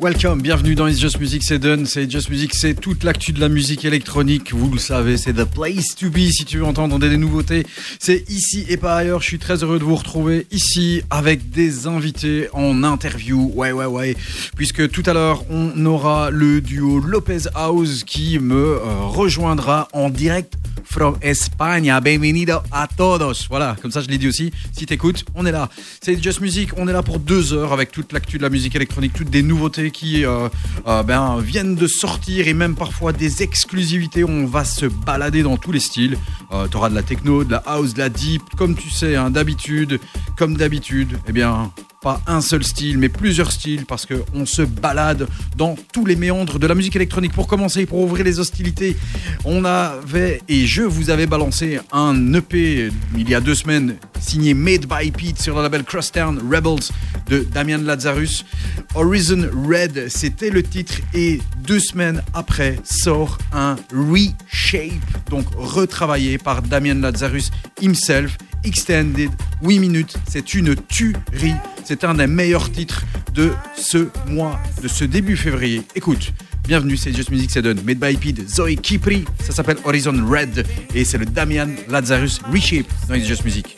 Welcome, bienvenue dans It's Just Music, c'est Done, c'est Just Music, c'est toute l'actu de la musique électronique, vous le savez, c'est the place to be si tu veux entendre des nouveautés, c'est ici et pas ailleurs, je suis très heureux de vous retrouver ici avec des invités en interview, ouais ouais ouais, puisque tout à l'heure on aura le duo Lopez House qui me euh, rejoindra en direct from España. Bienvenido a todos. Voilà, comme ça je l'ai dit aussi. Si t'écoutes, on est là. C'est Just Music, on est là pour deux heures avec toute l'actu de la musique électronique, toutes des nouveautés qui euh, euh, ben, viennent de sortir et même parfois des exclusivités. On va se balader dans tous les styles. Euh, T'auras de la techno, de la house, de la deep, comme tu sais, hein, d'habitude, comme d'habitude. Eh bien, pas un seul style, mais plusieurs styles, parce qu'on se balade dans tous les méandres de la musique électronique. Pour commencer, pour ouvrir les hostilités, on avait, et je vous avais balancé un EP il y a deux semaines, signé Made by Pete sur le label Crosstown Rebels de Damian Lazarus. Horizon Red, c'était le titre, et deux semaines après sort un reshape, donc retravaillé par Damian Lazarus himself. Extended 8 minutes, c'est une tuerie. C'est un des meilleurs titres de ce mois, de ce début février. Écoute, bienvenue, c'est Just Music, done. Made by Pete, Zoe Kipri, ça s'appelle Horizon Red et c'est le Damian Lazarus Reshape dans Just Music.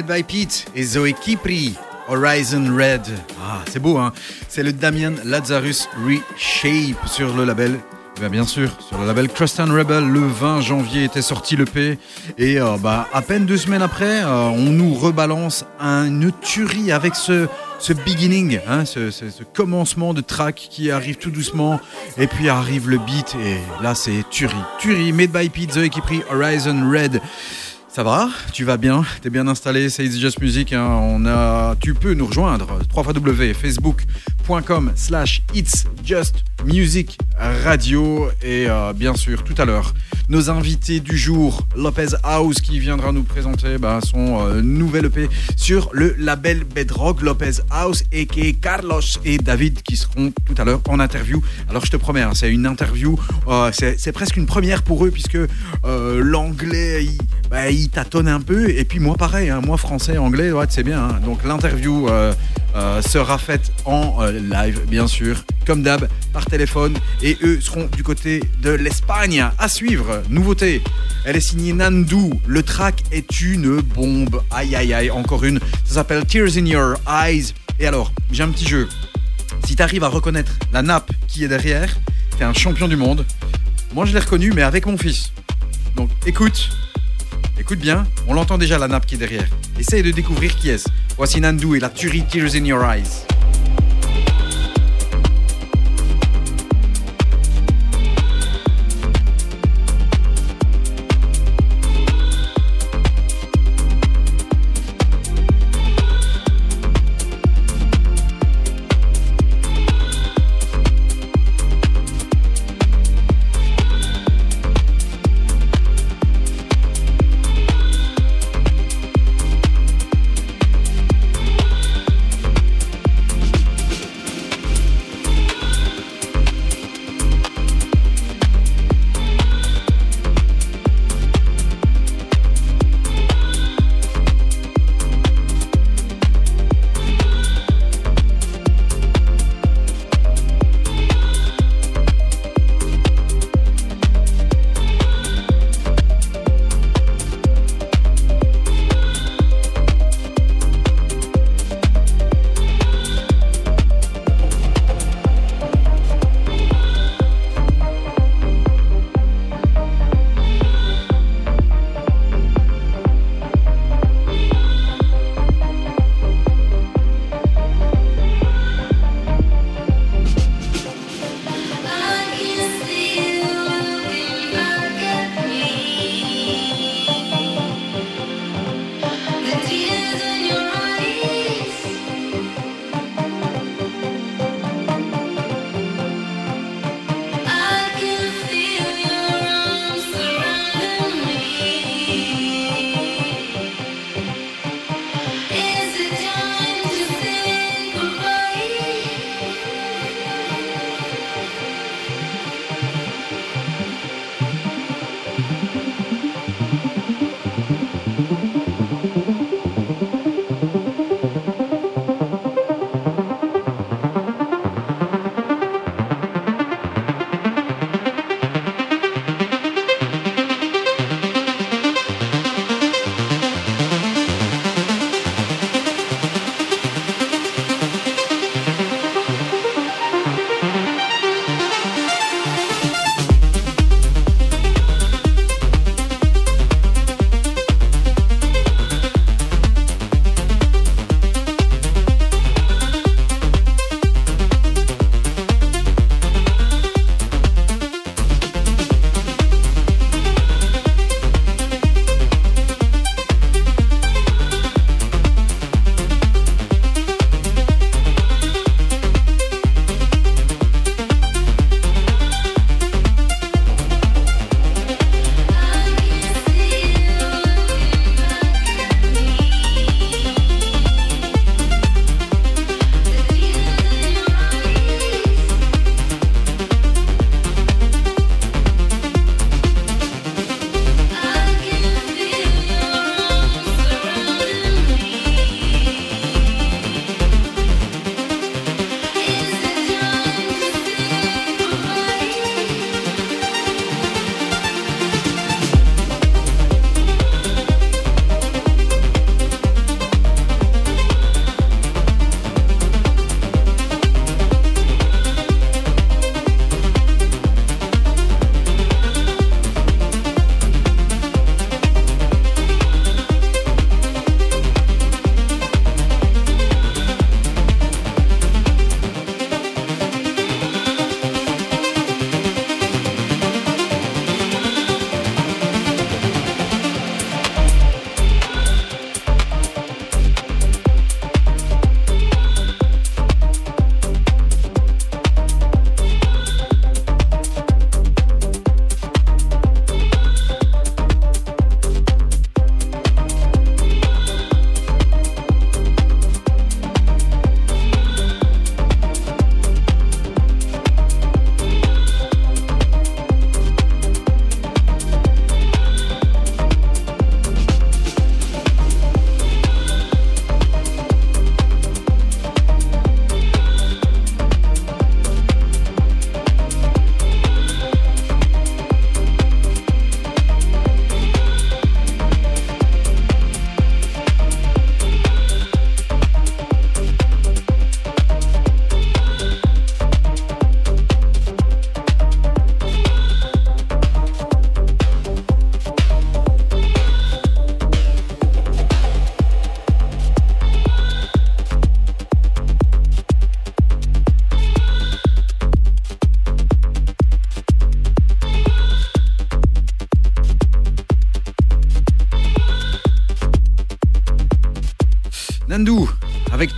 Made by Pete et Zoé Kipri. Horizon Red. Ah, c'est beau, hein C'est le Damien Lazarus Reshape sur le label. eh bien, bien sûr, sur le label Crust Rebel, le 20 janvier était sorti le P. Et euh, bah, à peine deux semaines après, euh, on nous rebalance une tuerie avec ce, ce beginning, hein, ce, ce- ce commencement de track qui arrive tout doucement. Et puis arrive le beat. Et là, c'est tuerie. Tuerie, made by Pete, Zoé Kipri, Horizon Red. Ça va Tu vas bien T'es bien installé C'est It's Just Music. hein. On a, tu peux nous rejoindre www.facebook.com slash It's Just Music Radio. Et euh, bien sûr, tout à l'heure, nos invités du jour, Lopez House, qui viendra nous présenter bah, son euh, nouvel EP sur le label Bedrock. Lopez House et Carlos et David qui seront tout à l'heure en interview. Alors je te promets, hein, c'est une interview, euh, c'est presque une première pour eux puisque l'anglais, bah, il tâtonne un peu. Et puis moi pareil, hein, moi français, anglais, ouais, c'est bien. hein. Donc l'interview euh, euh, sera faite en euh, live, bien sûr, comme d'hab, par téléphone. Et eux seront du côté de l'Espagne. À suivre, nouveauté. Elle est signée Nandu. Le track est une bombe. Aïe aïe aïe, encore une. Ça s'appelle Tears in Your Eyes. Et alors, j'ai un petit jeu. Si tu arrives à reconnaître la nappe qui est derrière, t'es un champion du monde. Moi, je l'ai reconnu, mais avec mon fils. Donc, écoute. Écoute bien, on l'entend déjà la nappe qui est derrière. Essaye de découvrir qui est-ce. Voici Nandu et la tuerie Tears in Your Eyes.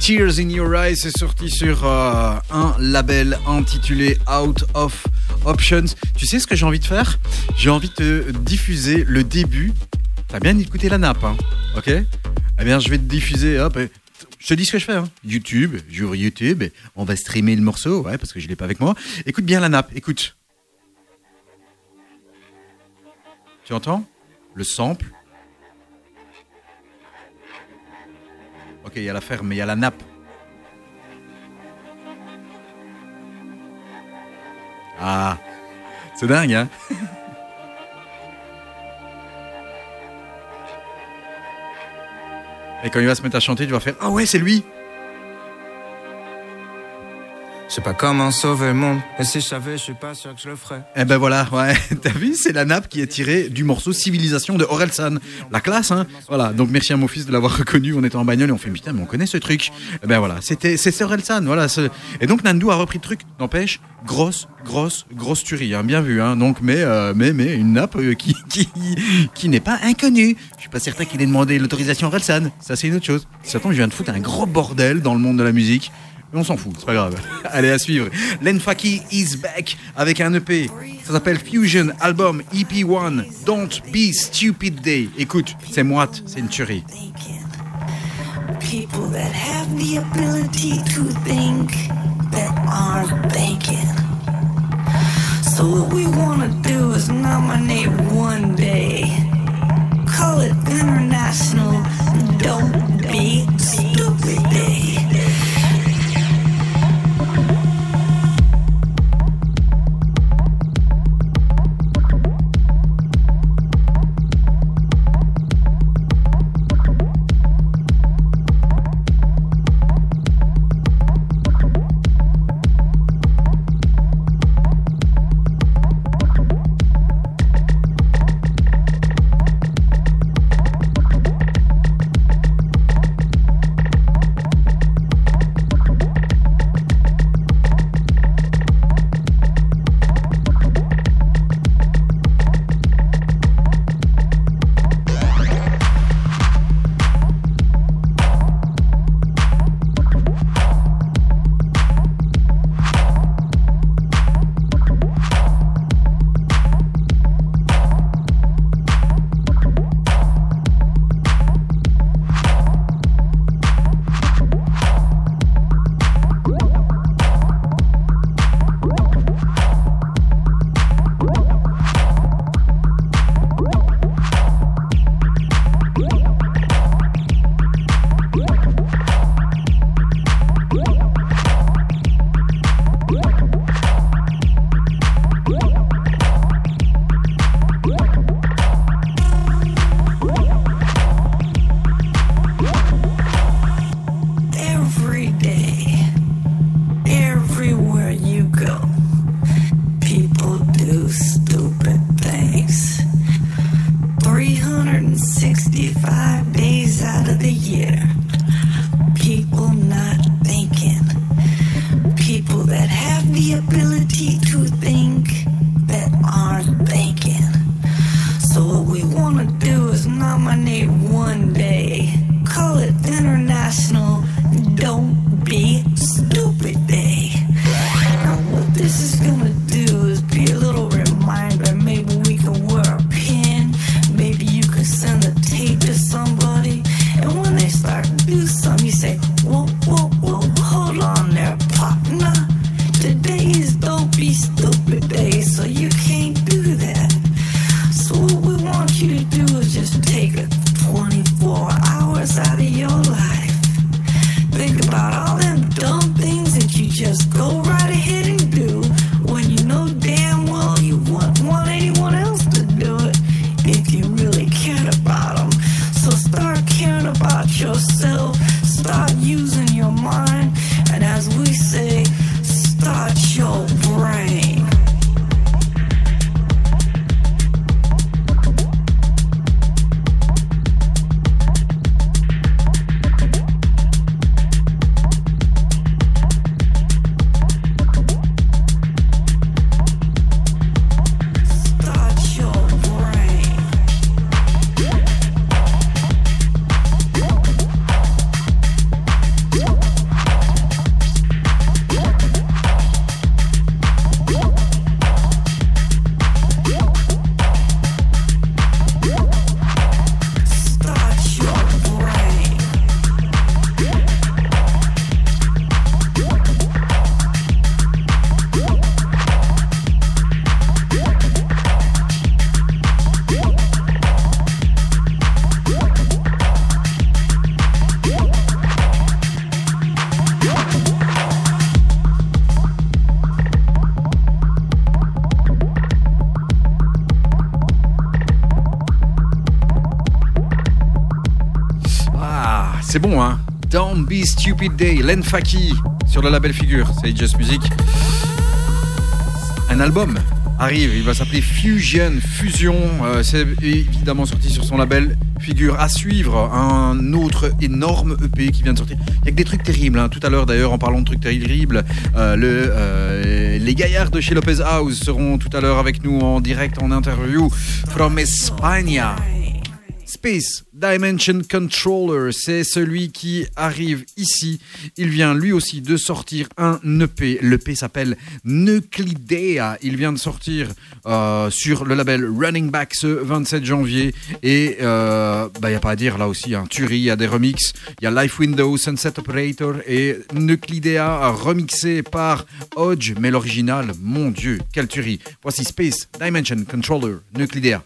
Tears in Your Eyes c'est sorti sur euh, un label intitulé Out of Options. Tu sais ce que j'ai envie de faire? J'ai envie de diffuser le début. T'as bien écouté la nappe, hein? Ok? Eh bien, je vais te diffuser. Hop, je te dis ce que je fais. Hein. YouTube, j'ouvre YouTube, on va streamer le morceau, ouais, parce que je l'ai pas avec moi. Écoute bien la nappe. Écoute. Tu entends? Le sample. Ok, il y a la ferme, mais il y a la nappe. Ah, c'est dingue, hein Et quand il va se mettre à chanter, tu vas faire Ah ouais, c'est lui sais pas comment sauver le monde, mais si je savais, je suis pas sûr que je le ferais. Eh ben voilà, ouais, t'as vu, c'est la nappe qui est tirée du morceau Civilisation de Orelsan. La classe, hein Voilà, donc merci à mon fils de l'avoir reconnu, on était en bagnole et on fait putain, mais on connaît ce truc. Eh ben voilà, c'était c'est ce Orelsan, voilà. Et donc Nandu a repris le truc, n'empêche, grosse, grosse, grosse tuerie, hein, bien vu, hein. Donc, mais, euh, mais, mais, une nappe euh, qui, qui, qui n'est pas inconnue. Je suis pas certain qu'il ait demandé l'autorisation Orelsan, ça c'est une autre chose. Certainement, je viens de foutre un gros bordel dans le monde de la musique. Mais on s'en fout, c'est pas grave. Allez, à suivre. Len Faki is back avec un EP. Ça s'appelle Fusion Album EP1. Don't be stupid day. Écoute, c'est moite, c'est une tuerie. People that have the ability to think that aren't thinking. So what we wanna do is nominate one day. Call it International Don't Stupid Day, Len Faki sur le label Figure, c'est Just Music. Un album arrive, il va s'appeler Fusion, Fusion, euh, c'est évidemment sorti sur son label Figure. À suivre, un autre énorme EP qui vient de sortir. Il y a que des trucs terribles, hein. tout à l'heure d'ailleurs en parlant de trucs terribles, euh, euh, les gaillards de chez Lopez House seront tout à l'heure avec nous en direct, en interview, from España. Space Dimension Controller, c'est celui qui arrive ici. Il vient lui aussi de sortir un EP. L'EP s'appelle Nuclidea. Il vient de sortir euh, sur le label Running Back ce 27 janvier. Et il euh, n'y bah, a pas à dire là aussi, un tuerie, il y a des remixes. Il y a Life Window, Sunset Operator et Nuclidea remixé par Hodge. Mais l'original, mon Dieu, quelle tuerie. Voici Space Dimension Controller, Nuclidea.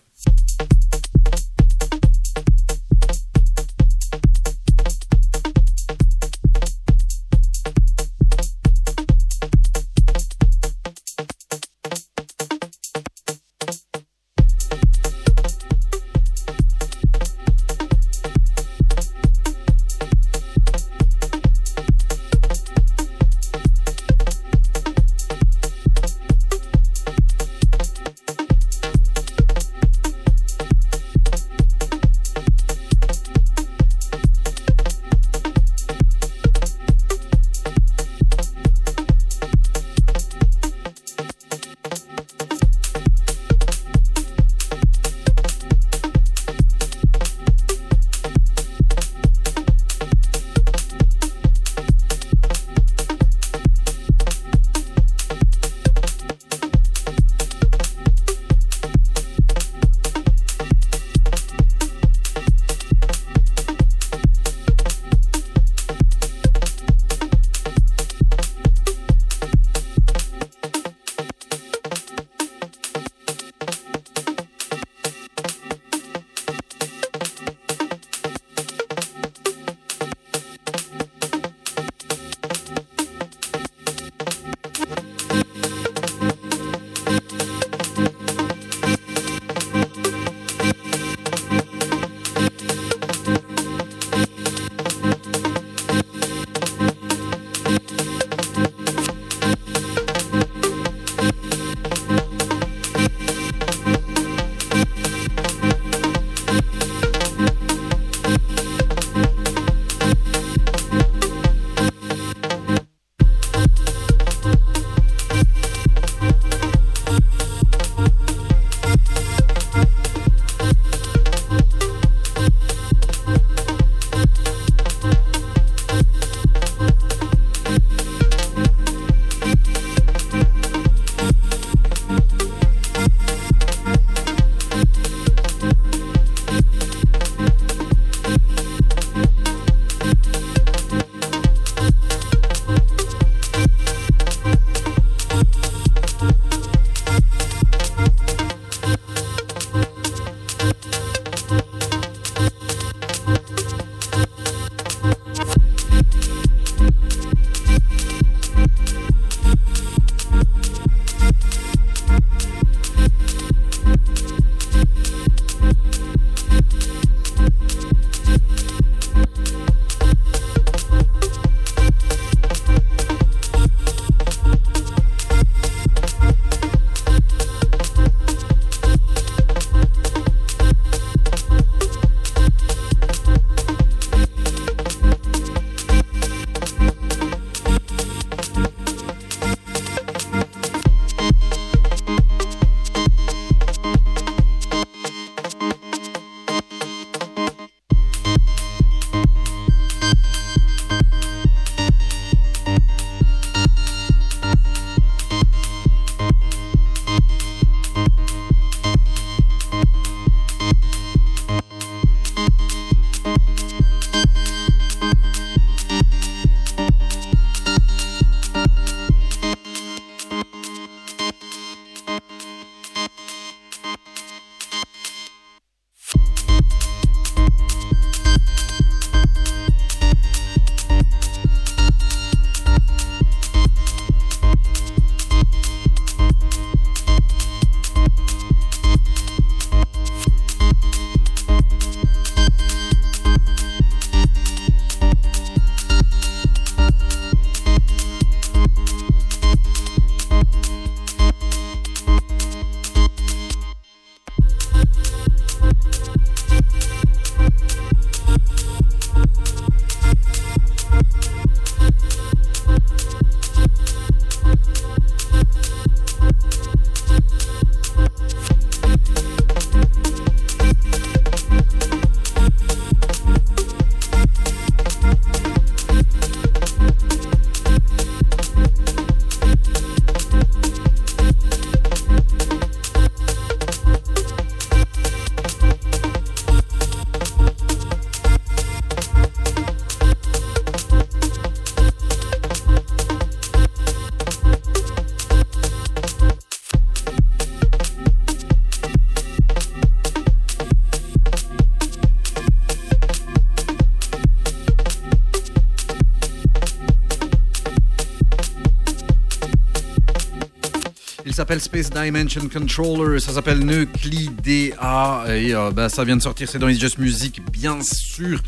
Space Dimension Controller, ça s'appelle Nuclidea et euh, bah, ça vient de sortir, c'est dans It's Just Music bien sûr.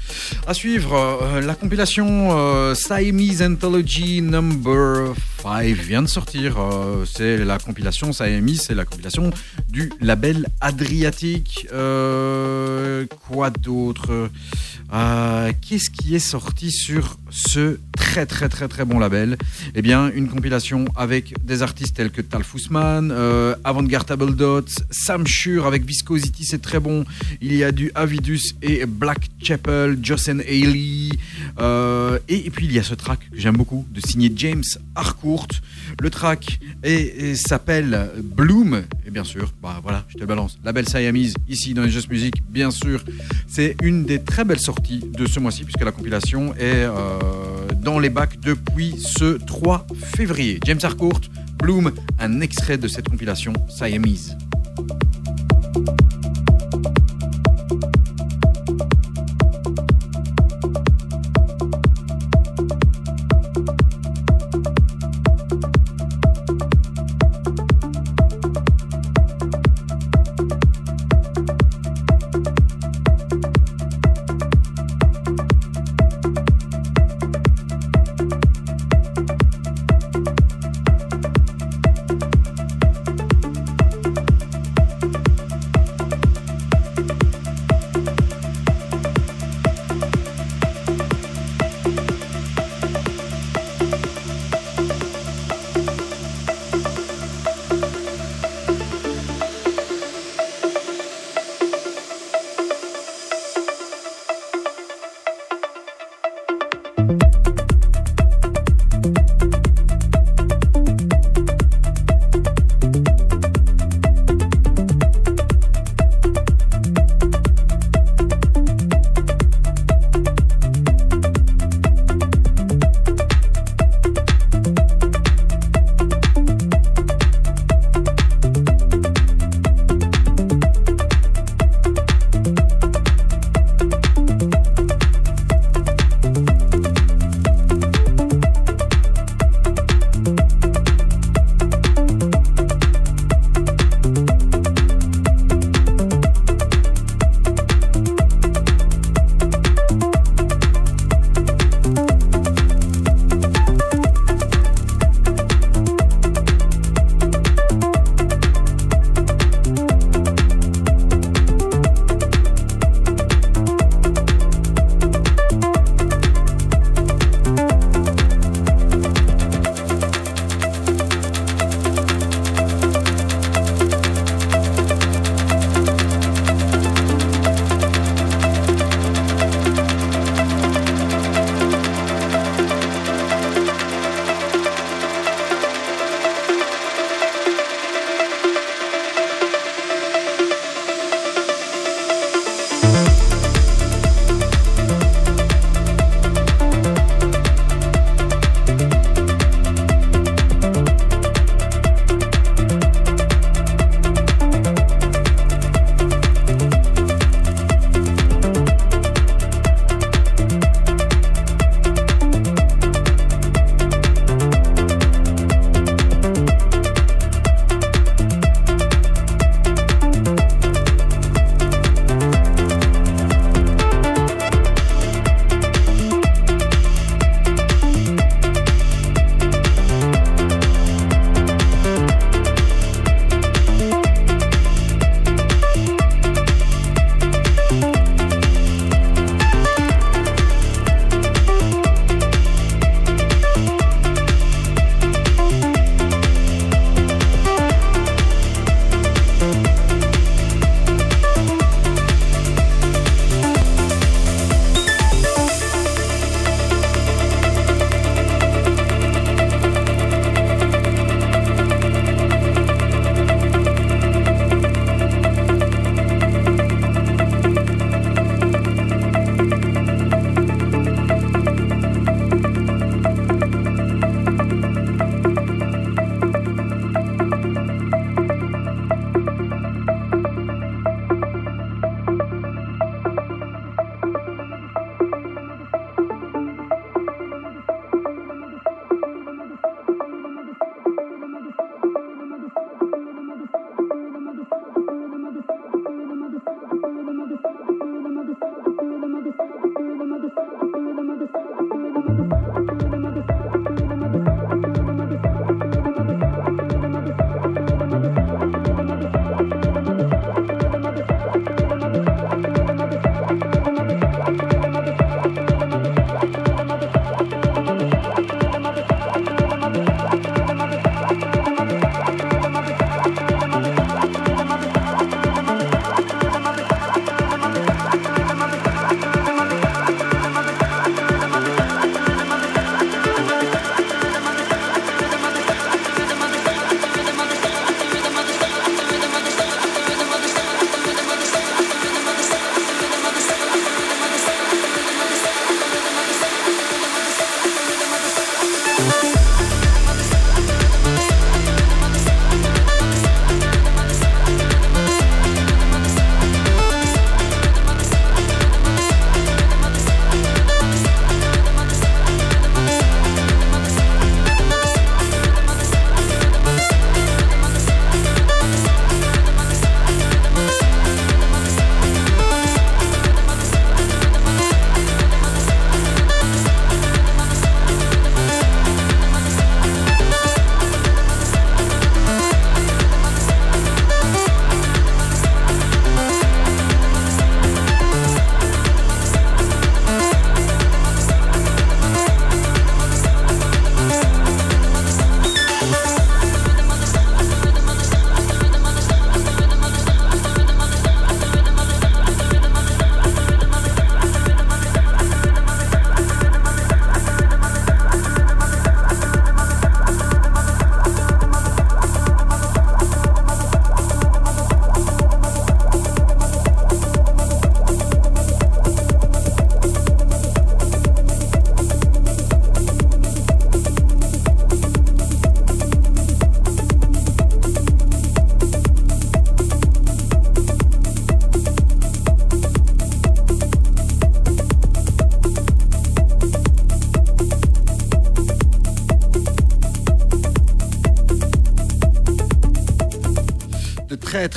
À suivre, euh, la compilation euh, Siamese Anthology Number 5 vient de sortir, euh, c'est la compilation Siamese, c'est la compilation du label Adriatique. Euh, quoi d'autre? Qu'est-ce qui est sorti sur ce très très très très bon label Eh bien, une compilation avec des artistes tels que Tal Fussman, euh, Avantgarde Dots, Sam Shure avec Viscosity, c'est très bon. Il y a du Avidus et Black Chapel, Jocelyn Haley. euh, et, puis il y a ce track que j'aime beaucoup, de signer James Harcourt. Le track s'appelle Bloom. Et bien sûr, bah voilà, je te le balance. Label Siamese, ici dans les Just Music, bien sûr. C'est une des très belles sorties de ce mois-ci, puisque la compilation est euh, dans les bacs depuis ce 3 février. James Harcourt, Bloom, un extrait de cette compilation Siamese.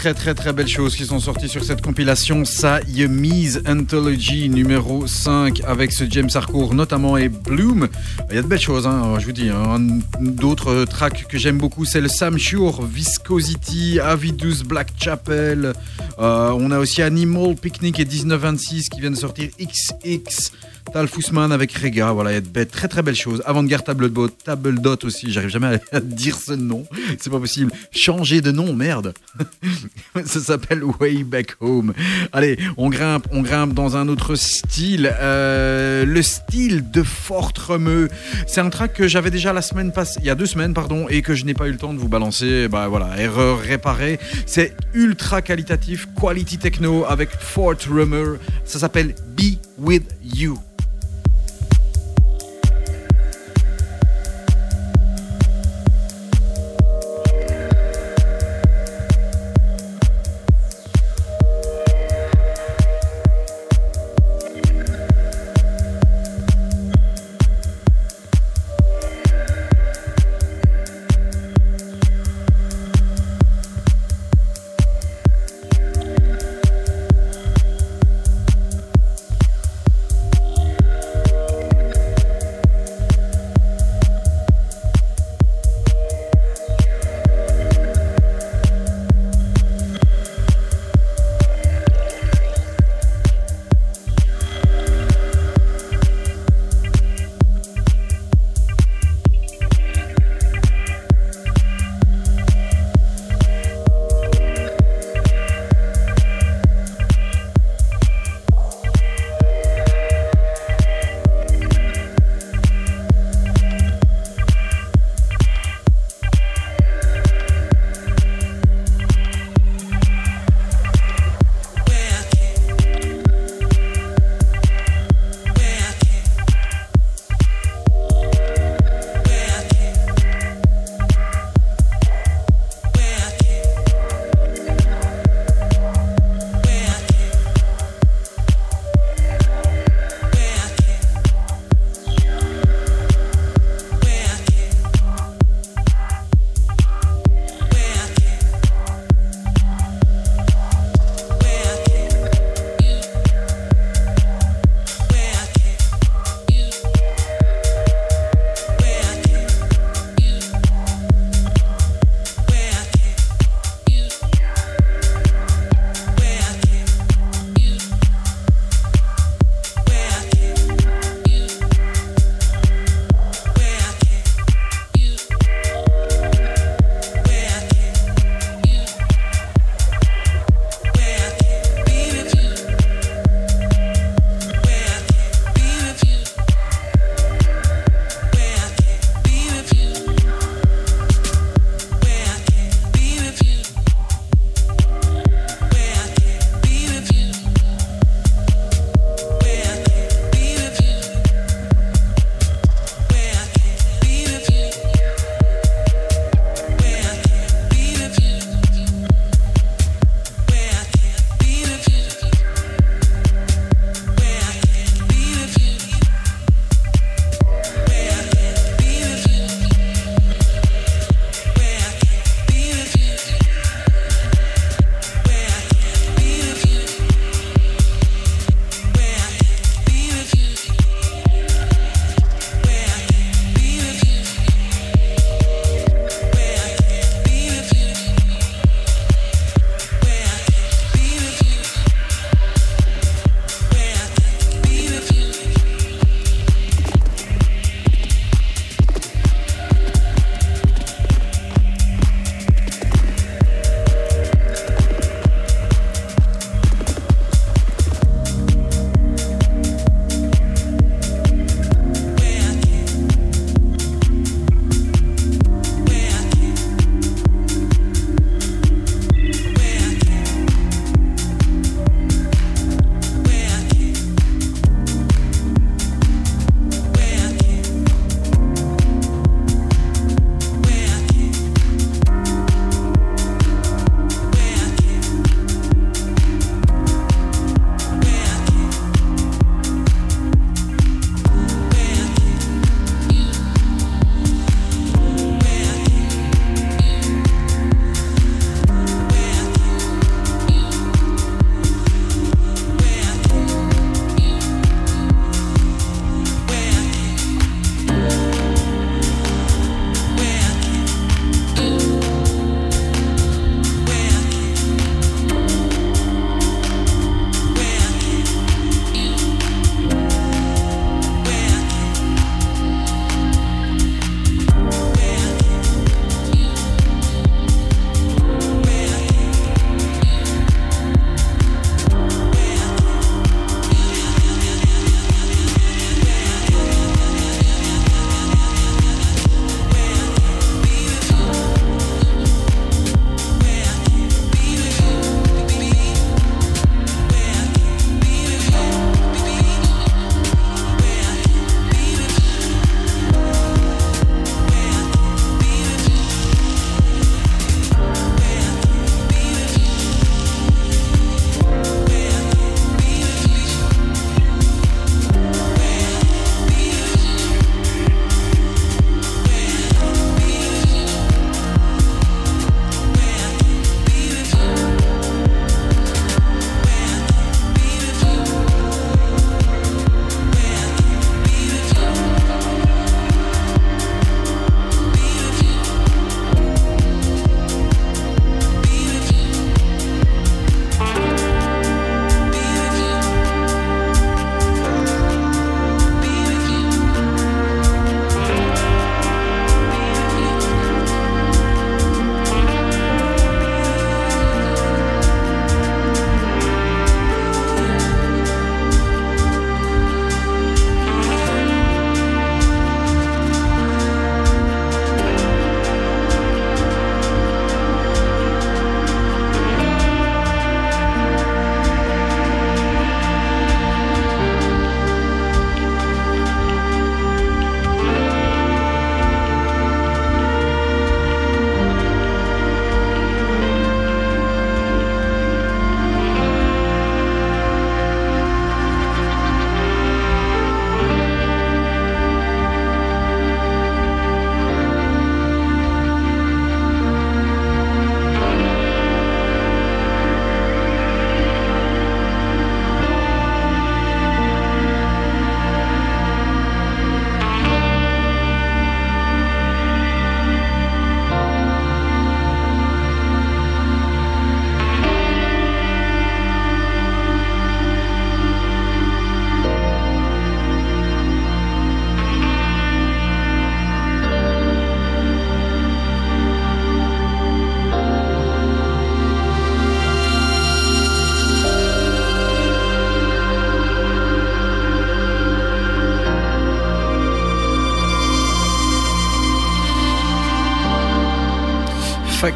Très très très belles choses qui sont sorties sur cette compilation. Ça, Mise Anthology numéro 5 avec ce James Harcourt notamment et Bloom. Il y a de belles choses, hein, je vous dis. hein. D'autres tracks que j'aime beaucoup, c'est le Sam Shure, Viscosity, Avidus, Black Chapel. Euh, on a aussi Animal Picnic et 1926 qui viennent de sortir XX. Tal Fussman avec Rega, voilà, il y a de belles, très très belles choses. Avant-garde Table Dot, Table Dot aussi, j'arrive jamais à, dire ce nom, c'est pas possible. Changer de nom, merde. Ça s'appelle Way Back Home. Allez, on grimpe, on grimpe dans un autre style, euh, le style de Fort Remeux. C'est un track que j'avais déjà la semaine passée, il y a deux semaines, pardon, et que je n'ai pas eu le temps de vous balancer. Bah voilà, erreur réparée. C'est ultra qualitatif, quality techno avec Fort Remeux. Ça s'appelle Be With You.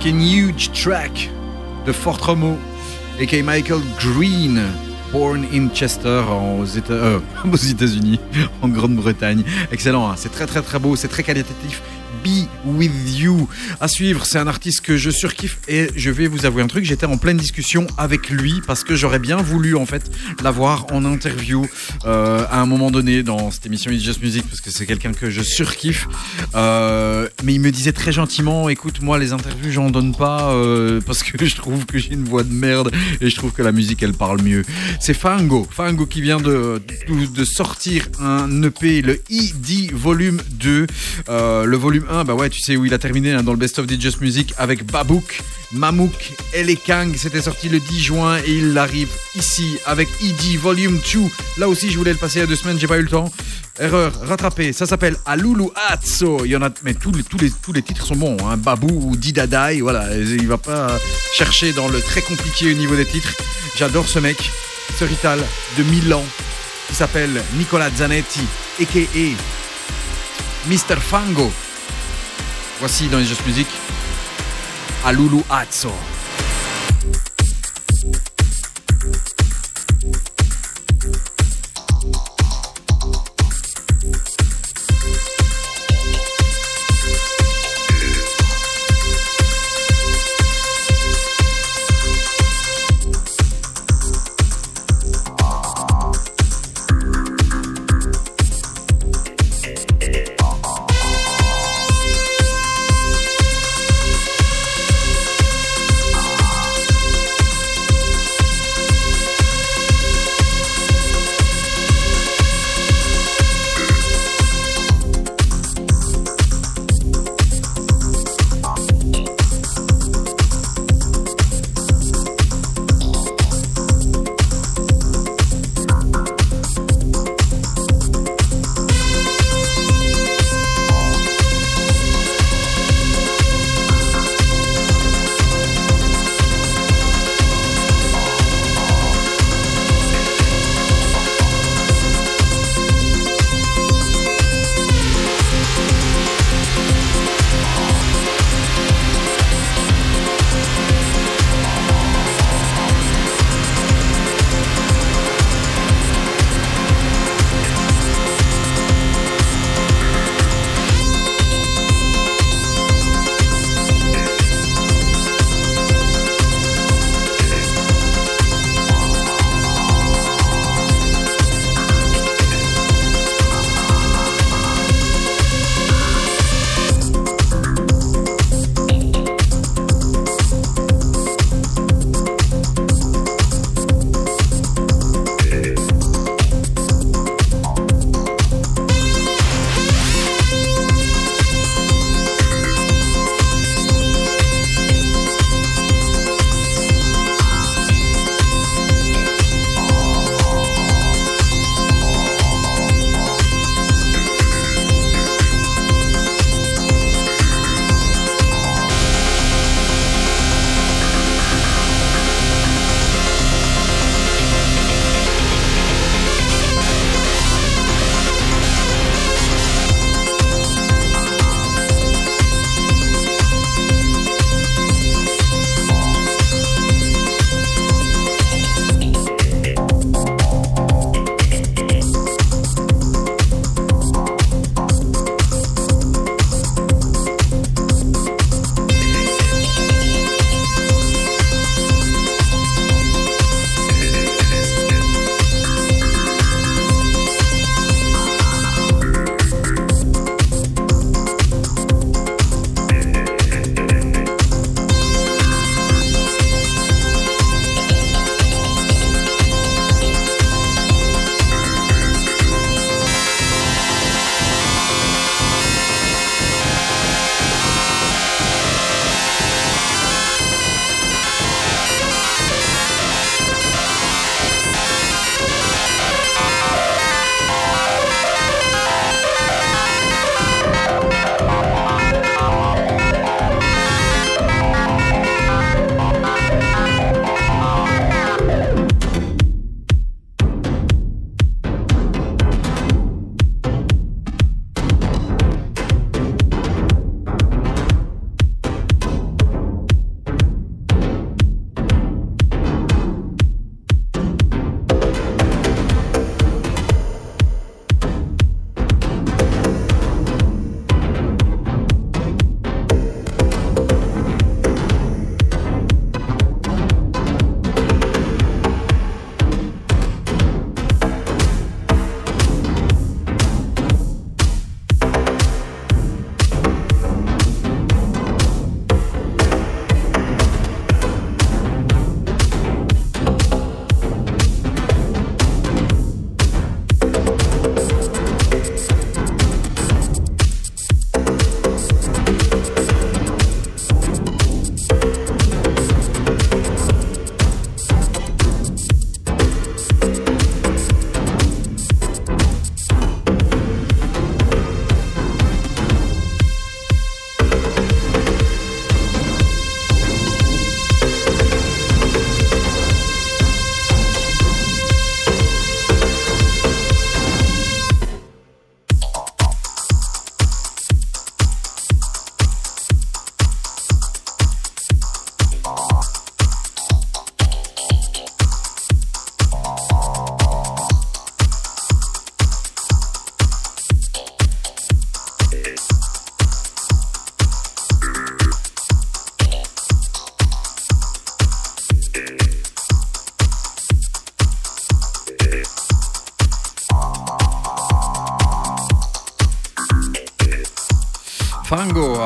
Fucking huge track de Fort Romo, a.k.a. Michael Green, born in Chester, euh, aux États-Unis, en Grande-Bretagne. Excellent, hein. c'est très très très beau, c'est très qualitatif. With You. À suivre, c'est un artiste que je surkiffe et je vais vous avouer un truc, j'étais en pleine discussion avec lui parce que j'aurais bien voulu en fait l'avoir en interview euh, à un moment donné dans cette émission It's Just Music parce que c'est quelqu'un que je surkiffe. Euh, mais il me disait très gentiment, écoute moi les interviews j'en donne pas euh, parce que je trouve que j'ai une voix de merde et je trouve que la musique elle parle mieux. C'est Fango, Fango qui vient de, de, sortir un EP, le ED Volume 2. Euh, le volume 1, bah ouais, tu sais où il a terminé hein, dans le Best of Just Music avec Babouk, Mamouk et les Kang. C'était sorti le 10 juin et il arrive ici avec ED Volume 2. Là aussi, je voulais le passer il y a deux semaines, j'ai pas eu le temps. Erreur, rattrapé. Ça s'appelle Alulu Atso. Il y en a, mais tous les, tous les, tous les titres sont bons. Hein. Babou ou Didadai, voilà. Il va pas chercher dans le très compliqué au niveau des titres. J'adore ce mec, ce Rital de Milan, qui s'appelle Nicola Zanetti, a.k.a. Mr. Fango. Voici dans les Just Music Alulu Atso.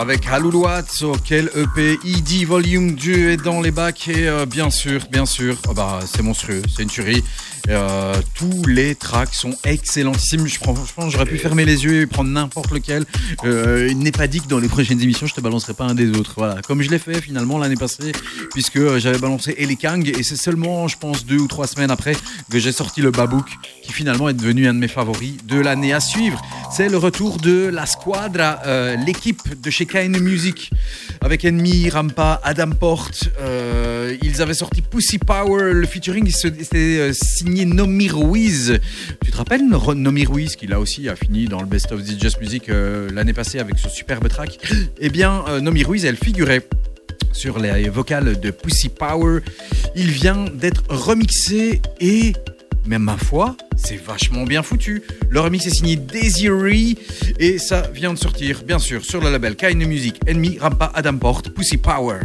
Avec Haluluazzo, quel EP ID Volume 2 est dans les bacs et euh, bien sûr, bien sûr, oh bah, c'est monstrueux, c'est une tuerie. Euh, tous les tracks sont excellentissimes. Je, franchement, j'aurais pu fermer les yeux et prendre n'importe lequel. Euh, il n'est pas dit que dans les prochaines émissions, je te balancerai pas un des autres. Voilà, comme je l'ai fait finalement l'année passée, puisque euh, j'avais balancé Kang et c'est seulement, je pense, deux ou trois semaines après que j'ai sorti le Babouk, qui finalement est devenu un de mes favoris de l'année à suivre. C'est le retour de la Squadra, l'équipe de chez KN Music, avec Enemy, Rampa, Adam Porte. Ils avaient sorti Pussy Power, le featuring c'était signé Nomi Ruiz. Tu te rappelles Nomi Ruiz, qui là aussi a fini dans le Best of the Just Music l'année passée avec ce superbe track? Eh bien, Nomi Ruiz, elle figurait sur les vocales de Pussy Power. Il vient d'être remixé et, même ma foi, c'est vachement bien foutu. Le remix est signé Desiree et ça vient de sortir, bien sûr, sur le label Kind Music, Enemy, Rampa, Adam Porte, Pussy Power.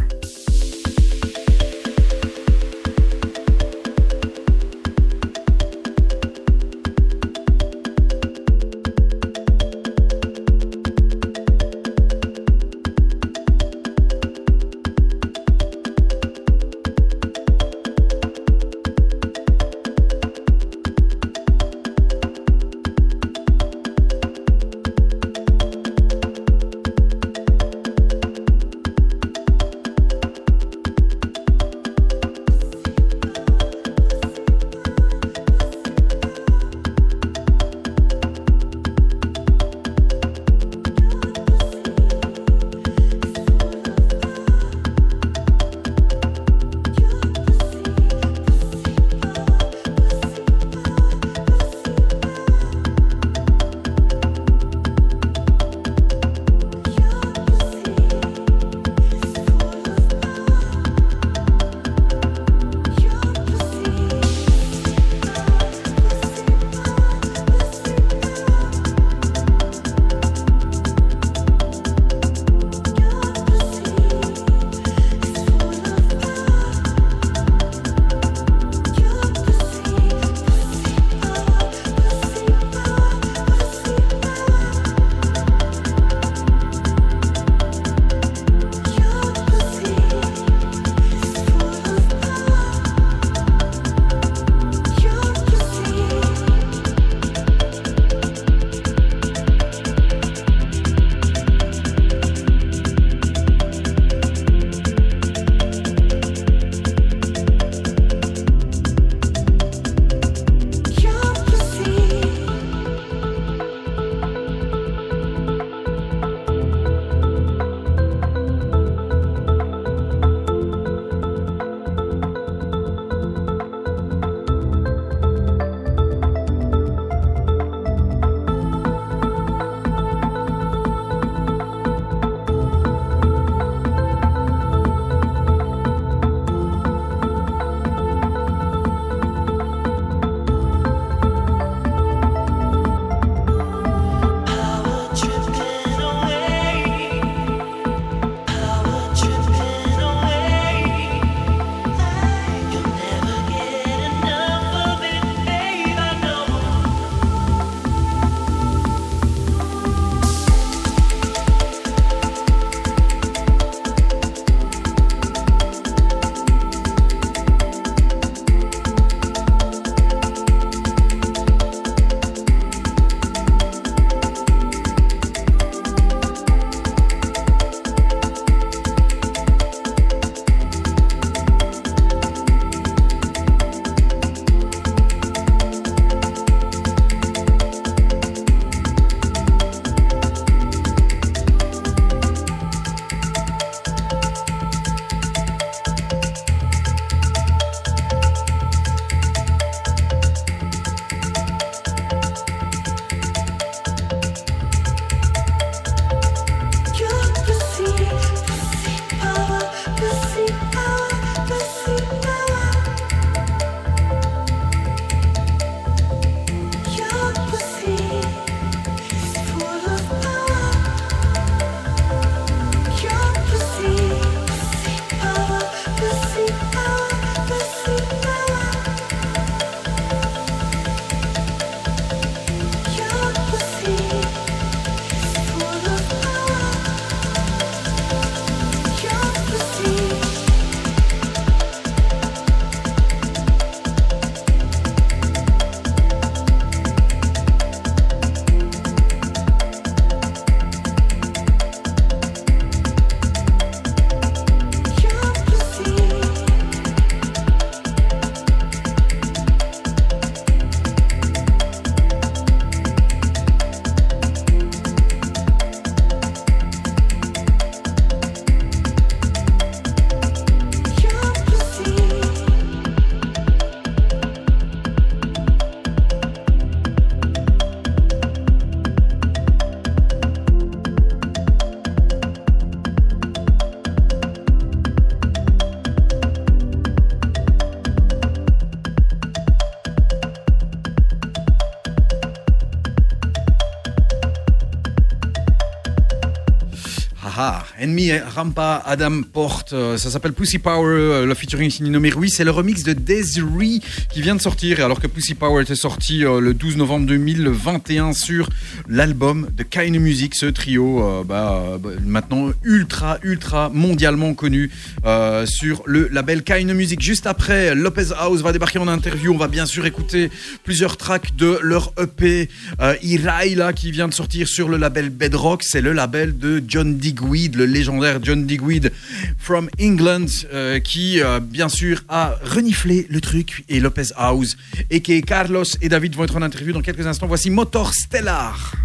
Enemy Rampa, Adam Porte, euh, ça s'appelle Pussy Power, euh, le featuring signé nommé oui, c'est le remix de Desiree qui vient de sortir, alors que Pussy Power était sorti euh, le 12 novembre 2021 sur l'album de Kind Music, ce trio euh, bah, euh, bah, maintenant ultra, ultra mondialement connu euh, sur le label Kind Music. Juste après, Lopez House va débarquer en interview, on va bien sûr écouter plusieurs tracks de leur EP euh, Irai, là, qui vient de sortir sur le label Bedrock, c'est le label de John Digweed, le légendaire John Digweed from England, qui bien sûr a reniflé le truc. Et Lopez House et qui Carlos et David vont être en interview dans quelques instants. Voici Motor Stellar.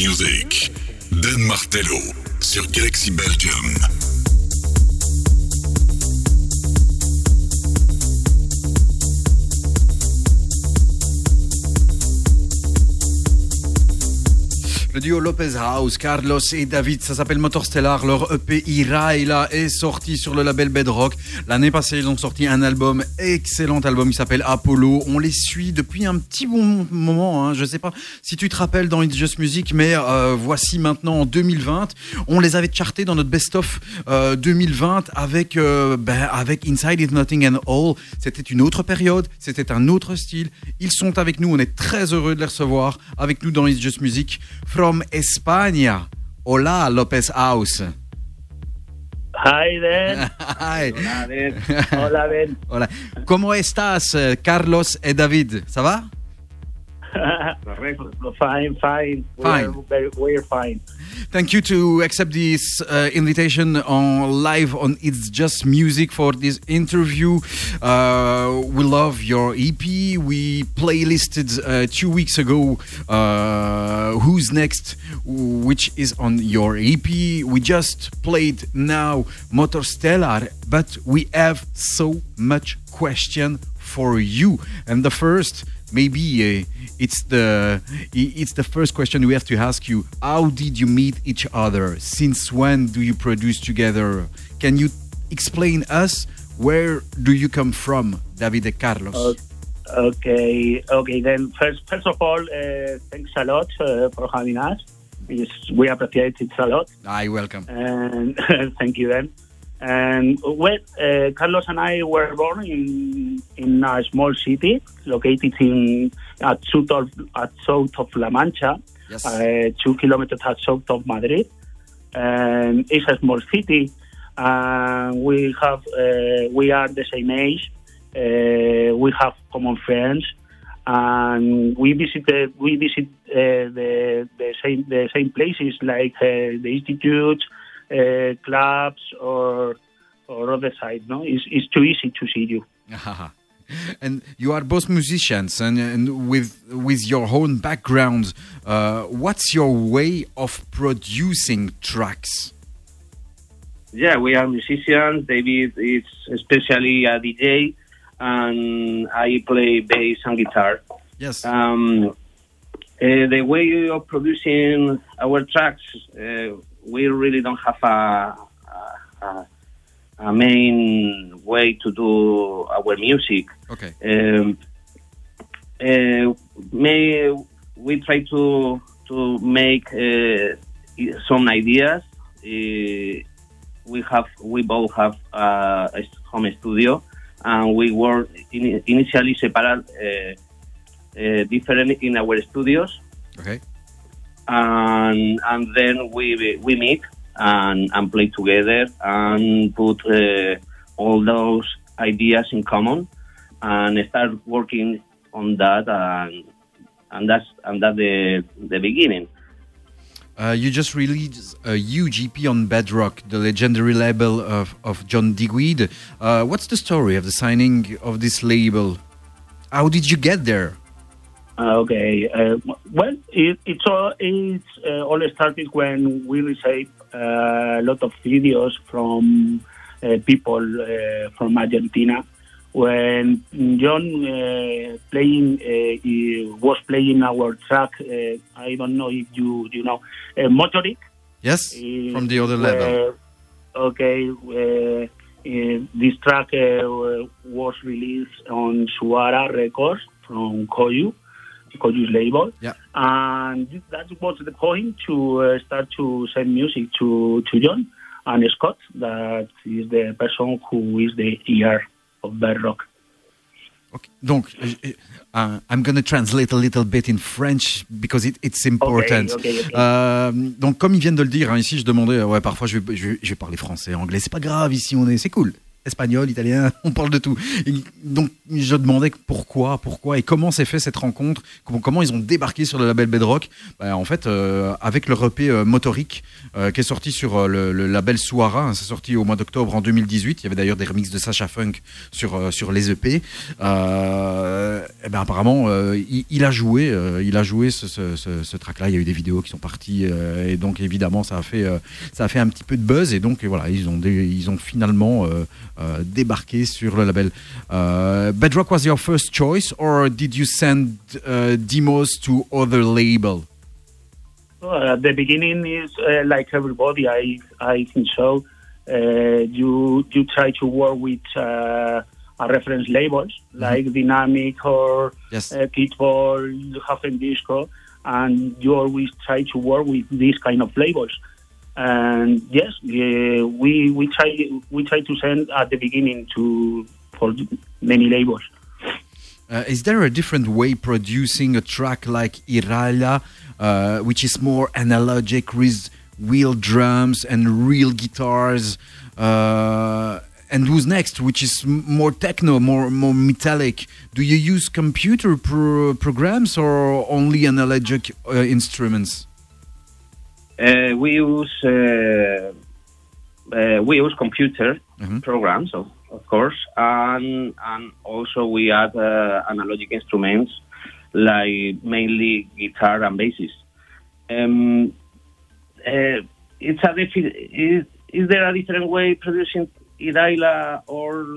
Music. Dan Martello sur Galaxy Belgium. Le duo Lopez House, Carlos et David, ça s'appelle Motor Stellar. Leur EP Iraila est sorti sur le label Bedrock. L'année passée, ils ont sorti un album, excellent album, il s'appelle Apollo. On les suit depuis un petit bon moment. Hein. Je sais pas si tu te rappelles dans It's Just Music, mais euh, voici maintenant en 2020, on les avait chartés dans notre best-of euh, 2020 avec, euh, ben, avec Inside Is Nothing and All. C'était une autre période, c'était un autre style. Ils sont avec nous, on est très heureux de les recevoir avec nous dans It's Just Music. From España. Hola, Lopez House. Hi. Hi. Hola, Ben. Hola, Ben. Hola. ¿Cómo estás, eh, Carlos et David? ¿Ça va? Fine, fine. Fine. We're, very, we're fine. Thank you to accept this uh, invitation on live on It's Just Music for this interview. Uh, we love your EP. We playlisted uh, two weeks ago uh, Who's Next, which is on your EP. We just played now Motor Stellar, but we have so much question for you. And the first maybe uh, it's the it's the first question we have to ask you how did you meet each other since when do you produce together can you explain us where do you come from david carlos Okay. Okay, okay. Then first, first of all, uh, thanks a lot uh, for having us. It's, we appreciate it a lot, i welcome and thank you, then. And well, uh, Carlos and I were born in in a small city located in at south of at south of La Mancha, yes uh, two kilometers at south of Madrid. And it's a small city. And we have uh, we are the same age. Uh, we have common friends, and we visited we visit uh, the the same the same places like uh, the institutes, uh, clubs, or or other side. No, it's, it's too easy to see you. and you are both musicians and, and with with your own backgrounds uh, what's your way of producing tracks Yeah, we are musicians. David is especially a DJ, and I play bass and guitar. yes Um, uh, the way of producing our tracks, uh, we really don't have a, a, a, main way to do our music. okay Um, uh, may we try to to make uh, some ideas. Uh, we have we both have uh, a home studio, and we were in, initially separate, uh, uh, different in our studios, okay and and then we we meet and, and play together and put uh, all those ideas in common and start working on that and and that's and that's the the beginning. Uh, you just released a huge EP on Bedrock, the legendary label of, of John Digweed. Uh, what's the story of the signing of this label? How did you get there? Okay. Uh, well, it, it's all it's uh, all started when we received uh, a lot of videos from uh, people uh, from Argentina. When John uh, playing uh, he was playing our track, uh, I don't know if you you know uh, Motoric. Yes, uh, from the other level. uh, okay. Uh, uh, this track uh, was released on Suara Records from Koyu, Koyu's label. Yeah. And that was the point to uh, start to send music to, to John and Scott, that is the person who is the ear of Bedrock. Ok. Donc, euh, uh, I'm going to translate a little bit in French because it, it's important. okay, okay. Euh, donc, comme ils viennent de le dire, hein, ici, je demandais, euh, ouais, parfois je vais, je, vais, je vais parler français, anglais, c'est pas grave, ici on est, c'est cool. Espagnol, italien, on parle de tout. Donc je demandais pourquoi, pourquoi et comment s'est fait cette rencontre, comment, ils ont débarqué sur le label Bedrock. Bah, en fait, euh, avec leur EP euh, Motoric euh, qui est sorti sur euh, le, le label Suara, hein, c'est sorti au mois d'octobre en 2018. Il y avait d'ailleurs des remixes de Sacha Funk sur sur les EP. Et ben apparemment, il, a joué, il a joué ce, ce, track-là. Il y a eu des vidéos qui sont parties et donc évidemment ça a fait ça a fait un petit peu de buzz et donc voilà ils ont ils ont finalement euh, débarqué sur le label. Euh, Bedrock was your first choice or did you send uh, demos to other label? Well, at the beginning is uh, like everybody. I I think so. Uh, you you try to work with uh, reference labels like Dynamic or Yes. uh, Kitball, Hafen Disco, and you always try to work with these kind of labels. And yes, we we try we try to send at the beginning to for many labels. Uh, is there a different way producing a track like Irala, uh, which is more analogic with real drums and real guitars? Uh, and who's next, which is more techno, more more metallic? Do you use computer pro- programs or only analogic uh, instruments? Uh, we use uh, uh, we use computer Mhm. programs, of, of course, and and also we add uh, analogic instruments like mainly guitar and basses. Um, uh, it's a defi- is, is there a different way producing Iraila or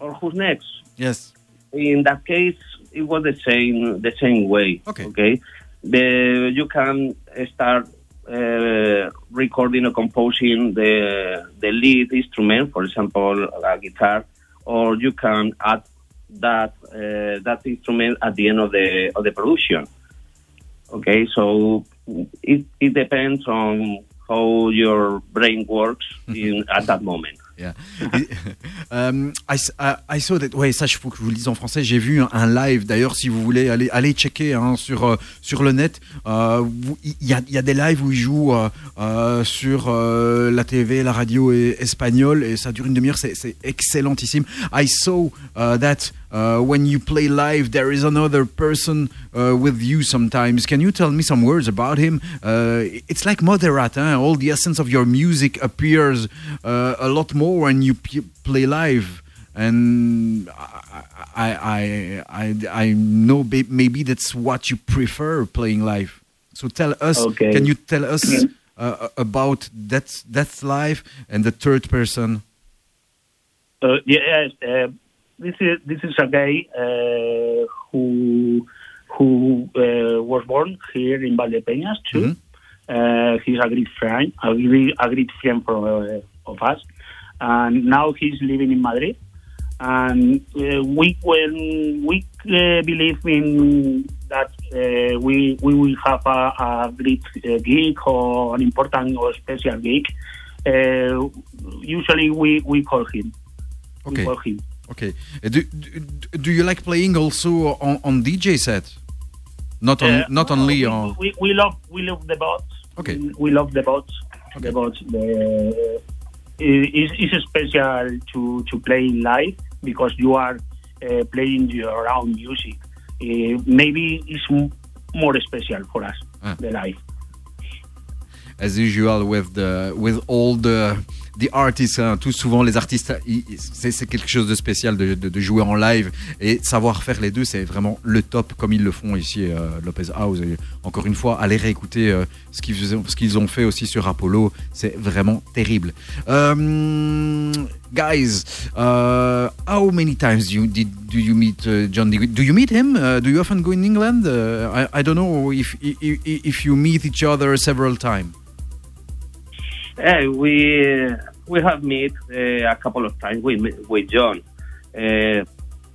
or who's next? Yes. in that case, it was the same the same way. Okay. Okay. The you can start uh, recording or composing the the lead instrument, for example, a guitar, or you can add that uh, that instrument at the end of the of the production. Okay, so it it depends on how your brain works in at that moment. Yeah. Euh, I, saw that- ouais, ça, il faut que je vous le dise en français. J'ai vu un, live. D'ailleurs, si vous voulez aller checker hein, sur, euh, sur le net, euh, il y, a, des lives où ils jouent euh, sur la TV, la radio et- espagnole, et ça dure une demi-heure. C'est excellentissime. I saw that uh, when you play live, there is another person uh, with you sometimes. Can you tell me some words about him? Uh, it's like Moderat. Hein? All the essence of your music appears uh, a lot more when you p- play live. And I, I, I, I know maybe that's what you prefer playing live. So tell us, Okay. can you tell us uh, about that, that live and the third person? Uh, yes, uh, this is this is a guy uh, who who uh, was born here in Valdepeñas too. Uh, he's a great friend, a great, a great friend from, uh, of us, and now he's living in Madrid. And uh, we when we uh, believe in that uh, we we will have a, a great uh, gig or an important or special gig. Uh, usually we, we call him. Okay. We call him. Okay. Uh, Do, do, do you like playing also on, on DJ set? Not on, Uh, not only we, on. We, we love we love the bots. Okay. We, we love the bots. The bots. The it- it's, it's special to to play live because you are uh, playing your own music. Uh, maybe it's m- more special for us Ah. the live. as usual with the with all the the artists hein, tous souvent les artistes c'est quelque chose de spécial de, jouer en live. Et savoir faire les deux c'est vraiment le top comme ils le font ici euh, Lopez House. Encore une fois allez réécouter euh, ce qu'ils ont fait aussi sur Apollo. C'est vraiment terrible. Um, guys uh, how many times do you meet uh, John Digweed? do you meet him? Uh, do you often go in England? Uh, I, I don't know if, if if you meet each other several times Uh, we we have met uh, a couple of times with with John. Uh,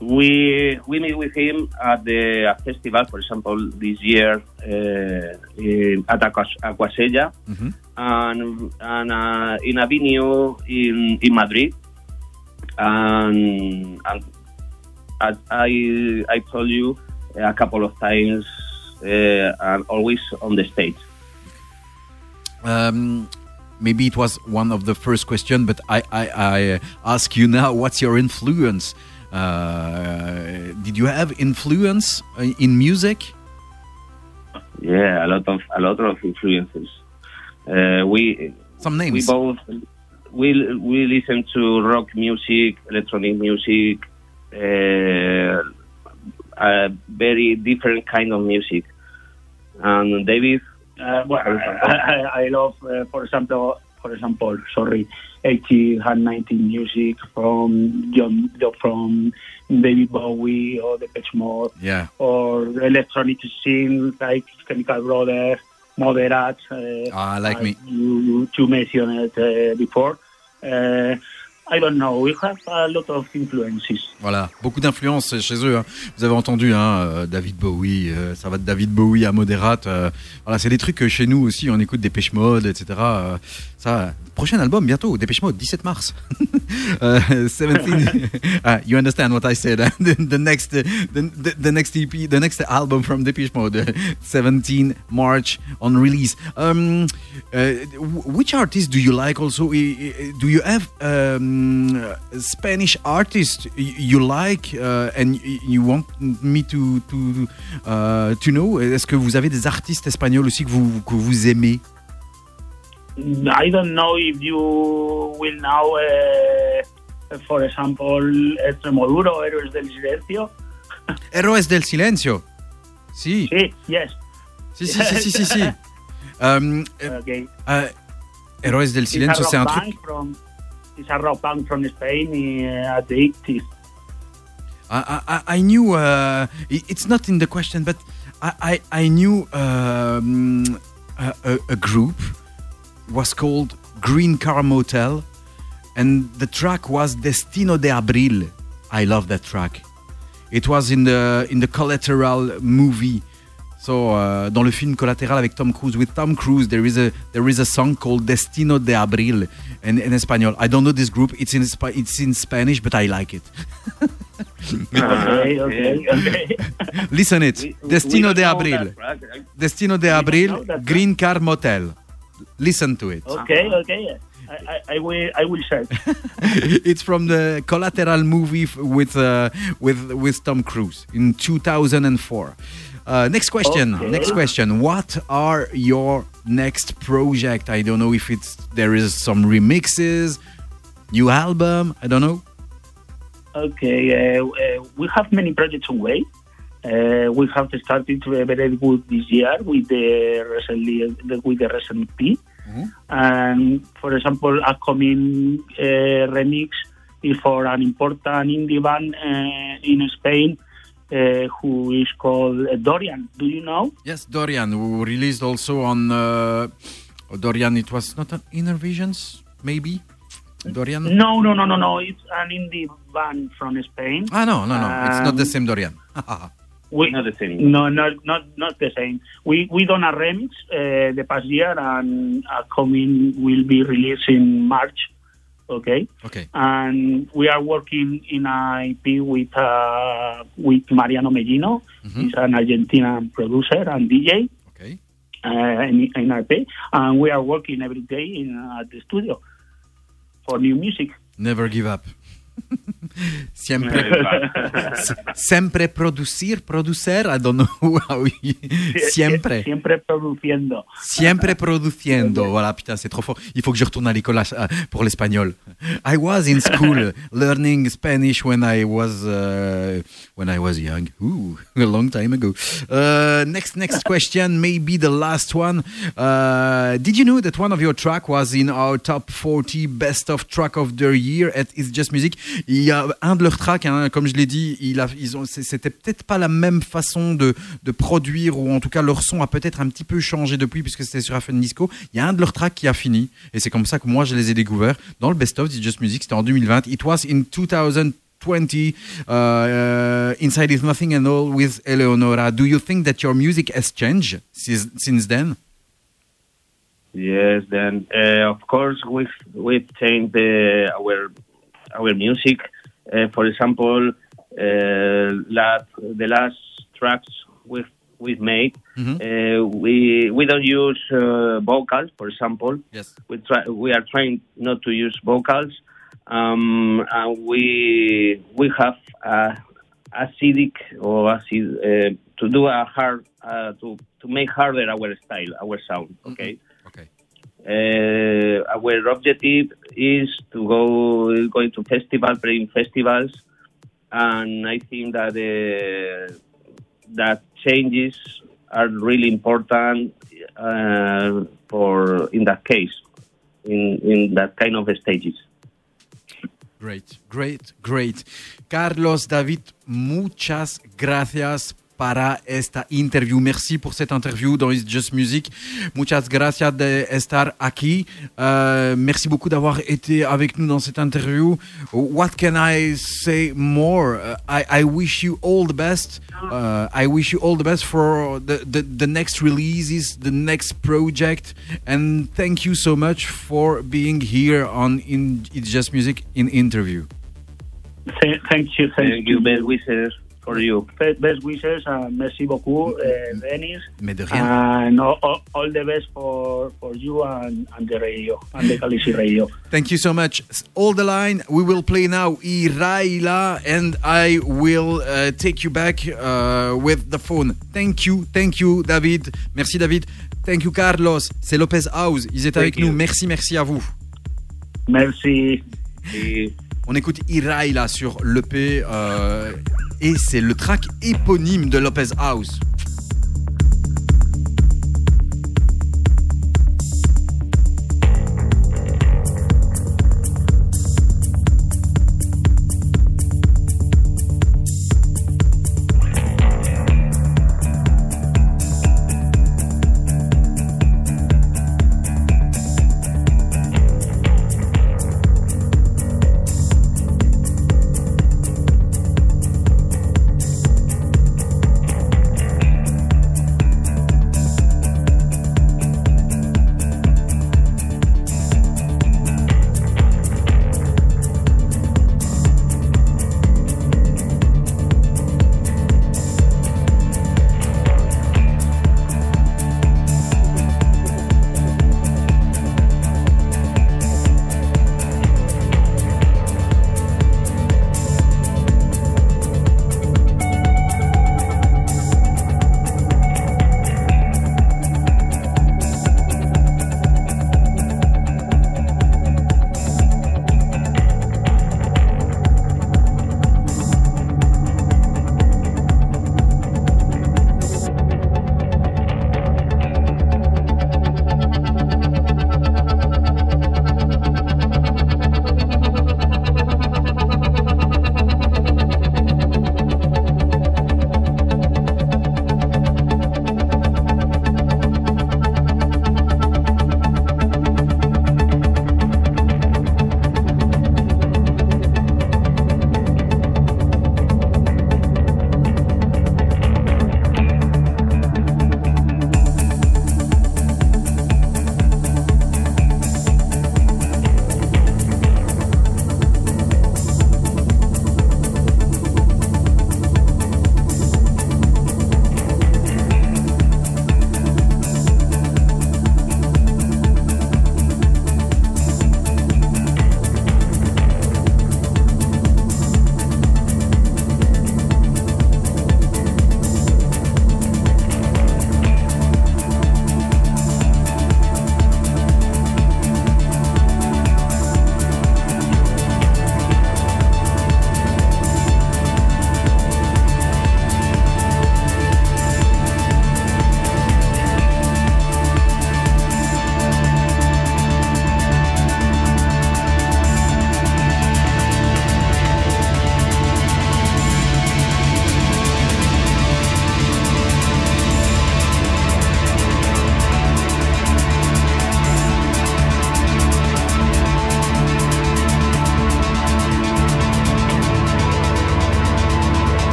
we we meet with him at the a festival, for example, this year uh, in, at Aquas- Aquasella Mhm. and and uh, in a venue in in Madrid. And and as I I told you a couple of times, uh, and always on the stage. Um, maybe it was one of the first question, but I, I, I uh, ask you now, what's your influence? Uh, did you have influence uh, in music? Yeah, a lot of a lot of influences. Uh, we Some names. we both we we listen to rock music, electronic music, uh, a very different kind of music. And David, Uh, well, I, I, I love, uh, for example, for example, sorry, 80 and 90 music from John, from David Bowie or the Pitch Mode Yeah. or electronic scene like Chemical Brothers, Moderat. Uh, Ah, like me. You, you mentioned it uh, before. Uh, I don't know. We have a lot of influences. Voilà, beaucoup d'influence chez eux. hein. Vous avez entendu hein, euh, David Bowie, euh, ça va de David Bowie à Moderate. euh, voilà, c'est des trucs que chez nous aussi, on écoute Dépêche Mode, etc. euh, ça, prochain album bientôt, Dépêche Mode, 17 mars. Euh, 17. Ah, you understand what I said? hein? the, the next, the, next EP, the next album from Dépêche Mode, uh, 17 March on release. Um, uh, which artists do you like? Also, do you have um, Spanish artists y- you like uh, and you want me to to uh, to know? Est-ce que vous avez des artistes espagnols aussi que vous que vous aimez? I don't know if you will know, uh, for example, Extremoduro, Héroes del Silencio. Héroes del Silencio. Si. Sí, yes. Si, si, si, si, si, si. Um, Okay. uh, Héroes del Silencio, c'est un truc. from rock band from Spain uh, at the 80s. I, I, I knew uh, it's not in the question, but I, I, I knew um, a, a group was called Green Car Motel, and the track was Destino de Abril. I love that track. It was in the in the Collateral movie. So uh, dans le film Collateral avec Tom Cruise, with Tom Cruise, there is a there is a song called Destino de Abril in, in Espanol. I don't know this group. It's in it's in Spanish, but I like it. Okay, okay, okay. Listen it. we- we Destino don't de Abril. that? Destino de Abril, that Green Car Motel. Listen to it. Okay, okay. I, I, I will I will search. it's from the Collateral movie with uh, with with Tom Cruise in 2004. Uh, next question. Okay. Next question. What are your next project? I don't know if it's there is some remixes, new album. I don't know. Okay, uh, uh, we have many projects on way. Uh, we have started very good this year with the recently with the recent EP. And for example, upcoming uh, remix is for an important indie band uh, in Spain uh, who is called uh, Dorian. Do you know? Yes, Dorian, who released also on uh, oh, Dorian. It was not an Inner Visions, maybe. Dorian. No, no, no, no, no. It's an indie band from Spain. Ah no, no, no. it's not the Um, same Dorian. We, Not the same. No, not not not the same. We we done a remix uh, the past year, and coming will be released in March. Okay, okay. and we are working in EP with uh, with Mariano Mellino. Mhm. He's an Argentinian producer and DJ Okay. uh, in, in EP, and we are working every day in uh, the studio for new music. Never give up. Siempre, s- sempre producir, producer. I don't know how you, siempre, siempre produciendo. siempre produciendo. Voilà, putain, c'est trop fort. Il faut que je retourne à l'école pour l'espagnol. I was in school learning Spanish when I was uh, when I was young. Ooh, a long time ago. Uh, next, next question, maybe the last one. Uh, did you know that one of your track was in our top 40 best of track of the year at It's Just Music? Il y a un de leurs tracks, hein, comme je l'ai dit, ils ont, c'était peut-être pas la même façon de, de produire ou en tout cas leur son a peut-être un petit peu changé depuis puisque c'était sur Afen Disco. Il y a un de leurs tracks qui a fini et c'est comme ça que moi je les ai découverts dans le best of It's Just Music. C'était en 2020. It was in 2020. Uh, uh, Inside is Nothing and All with Eleonora. Do you think that your music has changed since, since then? Yes, then uh, of course we've we've changed uh, our our music. Uh, for example, uh, la, the last tracks we've we've made. Mhm. Uh, we we don't use uh, vocals, for example. Yes. We try we are trying not to use vocals, um, and we we have uh, acidic or acid uh, to do a hard uh, to to make harder our style, our sound. Okay. Okay. Uh, our objective is to go going to festivals, playing festivals, and I think that uh, that changes are really important uh, for in that case, in in that kind of stages. Great, great, great. Carlos David, muchas gracias para esta interview. Merci pour cette interview dans It's Just Music. Muchas gracias de estar aquí. Euh, merci beaucoup d'avoir été avec nous dans cette interview. What can I say more? Uh, I, I wish you all the best. Uh, I wish you all the best for the, the, the next releases, the next project. And thank you so much for being here on in It's Just Music in interview. Th- thank you, thank, Thank you, best wishes for you. Best, wishes and merci beaucoup, uh, Dennis. Mais de rien. And all, all, all the best for, for you and, and the radio, and the Calisi radio. Thank you so much. Hold the line. We will play now Iraila and I will uh, take you back uh, with the phone. Thank you, thank you, David. Merci, David. Thank you, Carlos. C'est Lopez House. Ils étaient avec you. nous. Merci, merci à vous. Merci. Et- On écoute Iraila sur l'EP euh, et c'est le track éponyme de Lopez House.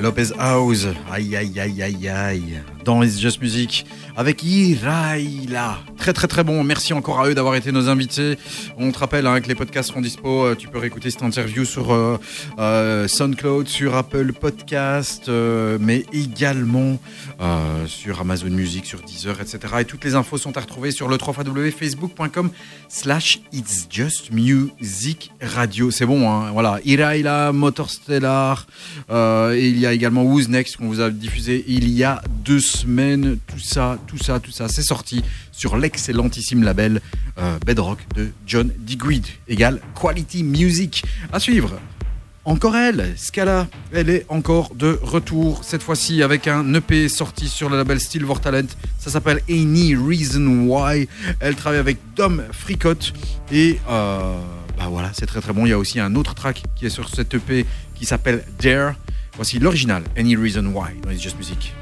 Lopez House. Aïe, aïe, aïe, aïe, aïe. Dans It's Just Music. Avec Iraïla. Très, très, très bon. Merci encore à eux d'avoir été nos invités. On te rappelle hein, que les podcasts seront dispo. Euh, Tu peux réécouter cette interview sur euh, euh, SoundCloud, sur Apple Podcast, mais également sur Amazon Music, sur Deezer, etc. Et toutes les infos sont à retrouver sur le 3xwfacebook.com slash It's Just Music Radio. C'est bon, hein voilà. Iraïla, Motorstellar, euh, et il y a également Who's Next qu'on vous a diffusé il y a deux semaines. Tout ça, tout ça, tout ça, c'est sorti sur l'excellentissime label euh, Bedrock de John Digweed, égale Quality Music. À suivre. Encore elle, Scala, elle est encore de retour, cette fois-ci avec un EP sorti sur le label Still for Talent. Ça s'appelle Any Reason Why. Elle travaille avec Dom Fricot et euh, bah voilà, c'est très très bon. Il y a aussi un autre track qui est sur cet EP qui s'appelle Dare. Voici l'original, Any Reason Why, dans It's Just Music.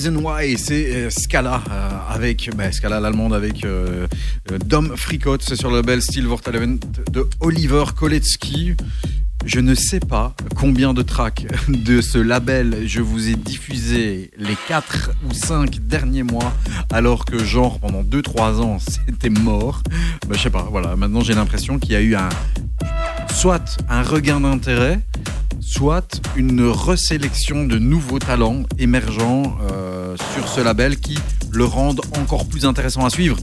Reason Why, c'est euh, Scala euh, avec bah, Scala l'allemande avec euh, Dom Fricot, c'est sur le label Steel Vortalent de Oliver Koletsky. Je ne sais pas combien de tracks de ce label je vous ai diffusé les 4 ou 5 derniers mois, alors que genre pendant 2-3 ans c'était mort. Bah, je sais pas, voilà, maintenant j'ai l'impression qu'il y a eu un soit un regain d'intérêt, soit une resélection de nouveaux talents émergents sur ce label qui le rendent encore plus intéressant à suivre.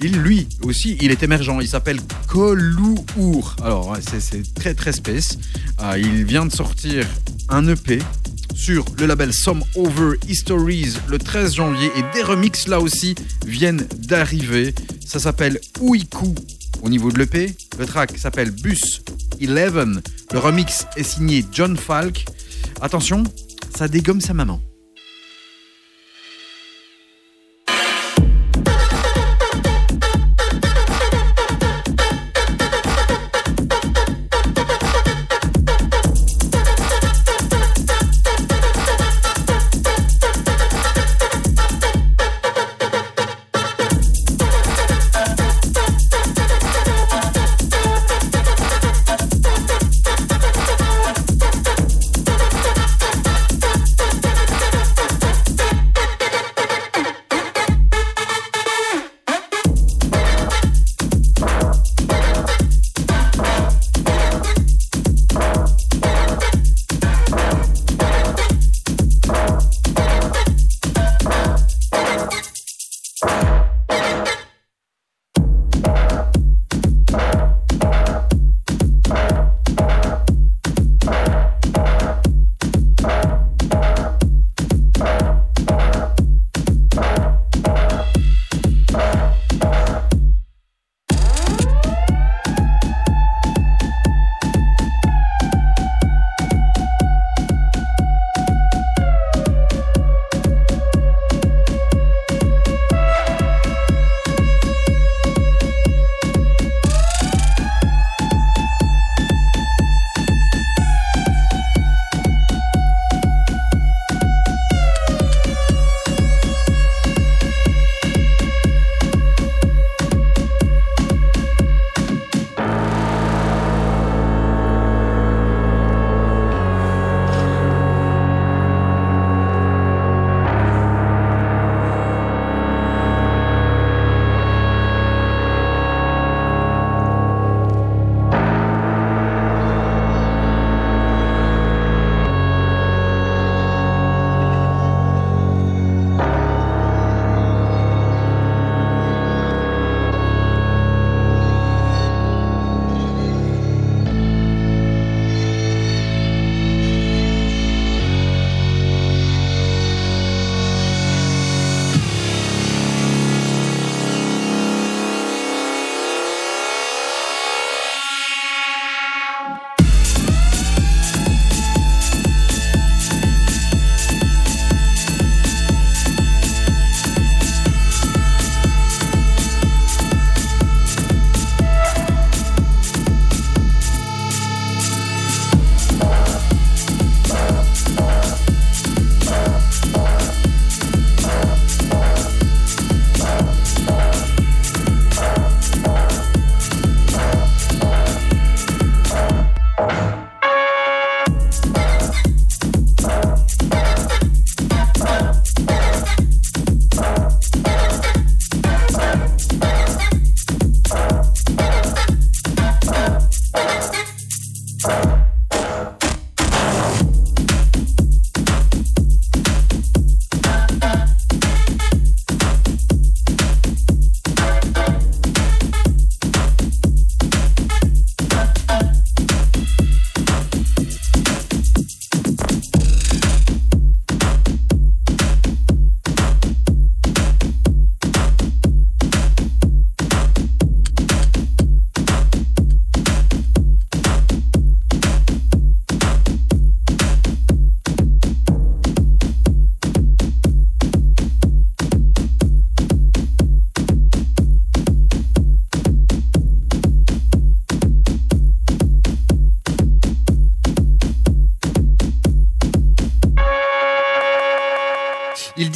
Il, lui aussi, il est émergent. Il s'appelle Kolouour. Alors, c'est- très très space. Euh, il vient de sortir un EP sur le label Some Over Histories le 13 janvier et des remixes là aussi viennent d'arriver. Ça s'appelle Ouikou au niveau de l'EP. Le track s'appelle Bus 11. Le remix est signé John Falk. Attention, ça dégomme sa maman.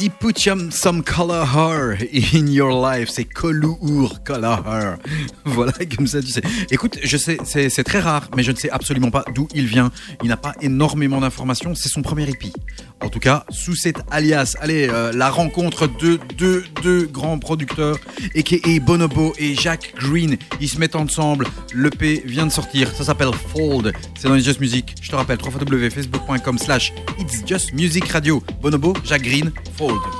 Put some, color in your life. C'est colour, color. Voilà, comme ça tu sais. Écoute, je sais, c'est très rare, mais je ne sais absolument pas d'où il vient. Il n'a pas énormément d'informations. C'est son premier EP. En tout cas, sous cet alias. Allez, euh, la rencontre de deux, grands producteurs, a.k.a. Bonobo et Jack Green. Ils se mettent ensemble. L'EP vient de sortir. Ça s'appelle Fold. C'est dans It's Just Music. Je te rappelle, www.facebook.com slash It's Just Music Radio. Bonobo, Jack Green, Fold.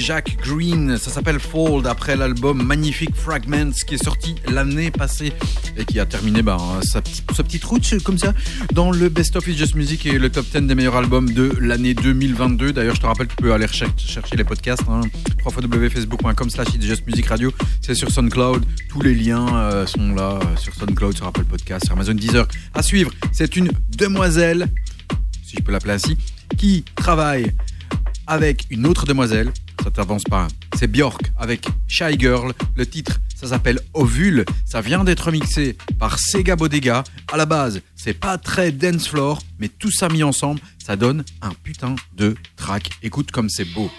Jacques Green. Ça s'appelle Fold après l'album Magnifique Fragments qui est sorti l'année passée et qui a terminé ben, sa, petite, route comme ça dans le Best of It's Just Music et le top 10 des meilleurs albums de l'année 2022. D'ailleurs, je te rappelle, tu peux aller chercher les podcasts. Hein, www.facebook.com slash It's Just Music Radio. C'est sur SoundCloud. Tous les liens euh, sont là euh, sur SoundCloud, sur Apple Podcast, sur Amazon Deezer. À suivre, c'est une demoiselle, si je peux l'appeler ainsi, qui travaille avec une autre demoiselle. Ça t'avance pas. C'est Björk avec Shy Girl. Le titre, ça s'appelle Ovule. Ça vient d'être mixé par Sega Bodega. À la base, c'est pas très dance floor, mais tout ça mis ensemble, ça donne un putain de track. Écoute comme c'est beau.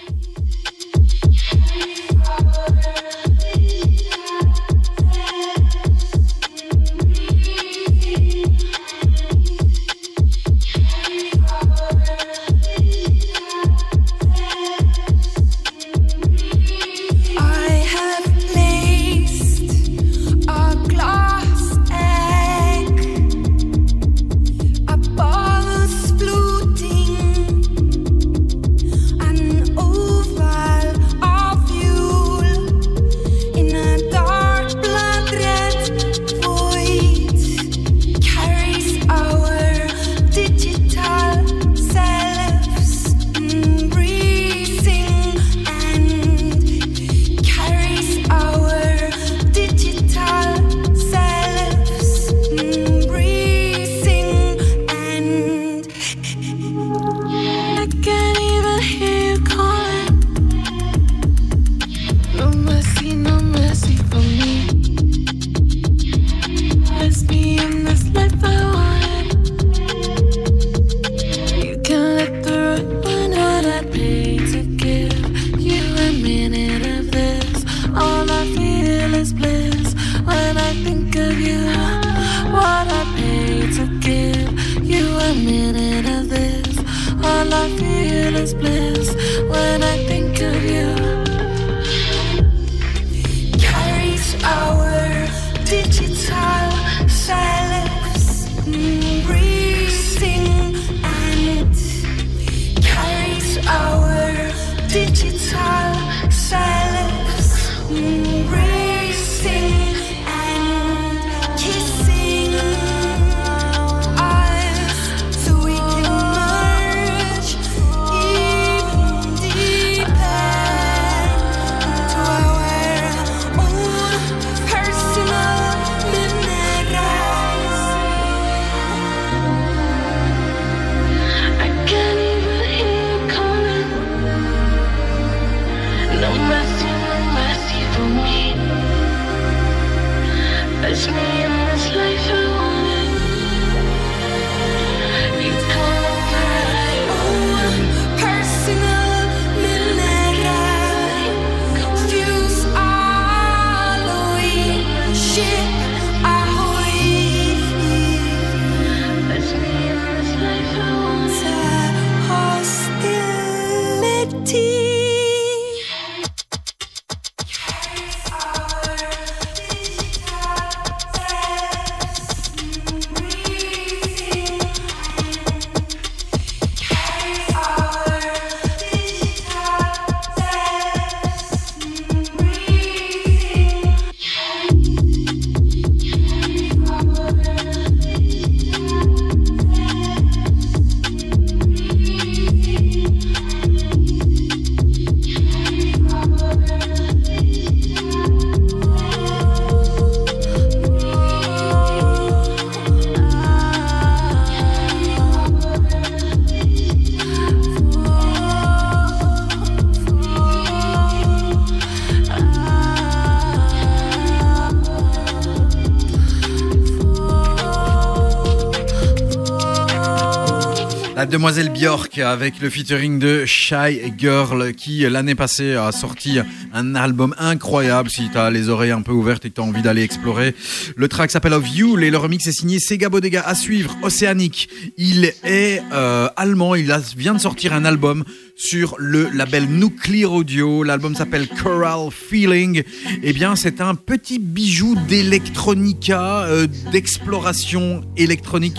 La demoiselle Björk avec le featuring de Shy Girl qui l'année passée a sorti un album incroyable si t'as les oreilles un peu ouvertes et que t'as envie d'aller explorer. Le track s'appelle Of You et le remix est signé Sega Bodega à suivre, Océanique. Il est euh, allemand, il a- vient de sortir un album sur le label Nuclear Audio. L'album s'appelle Choral Feeling. Eh bien, c'est un petit bijou d'électronica, euh, d'exploration électronique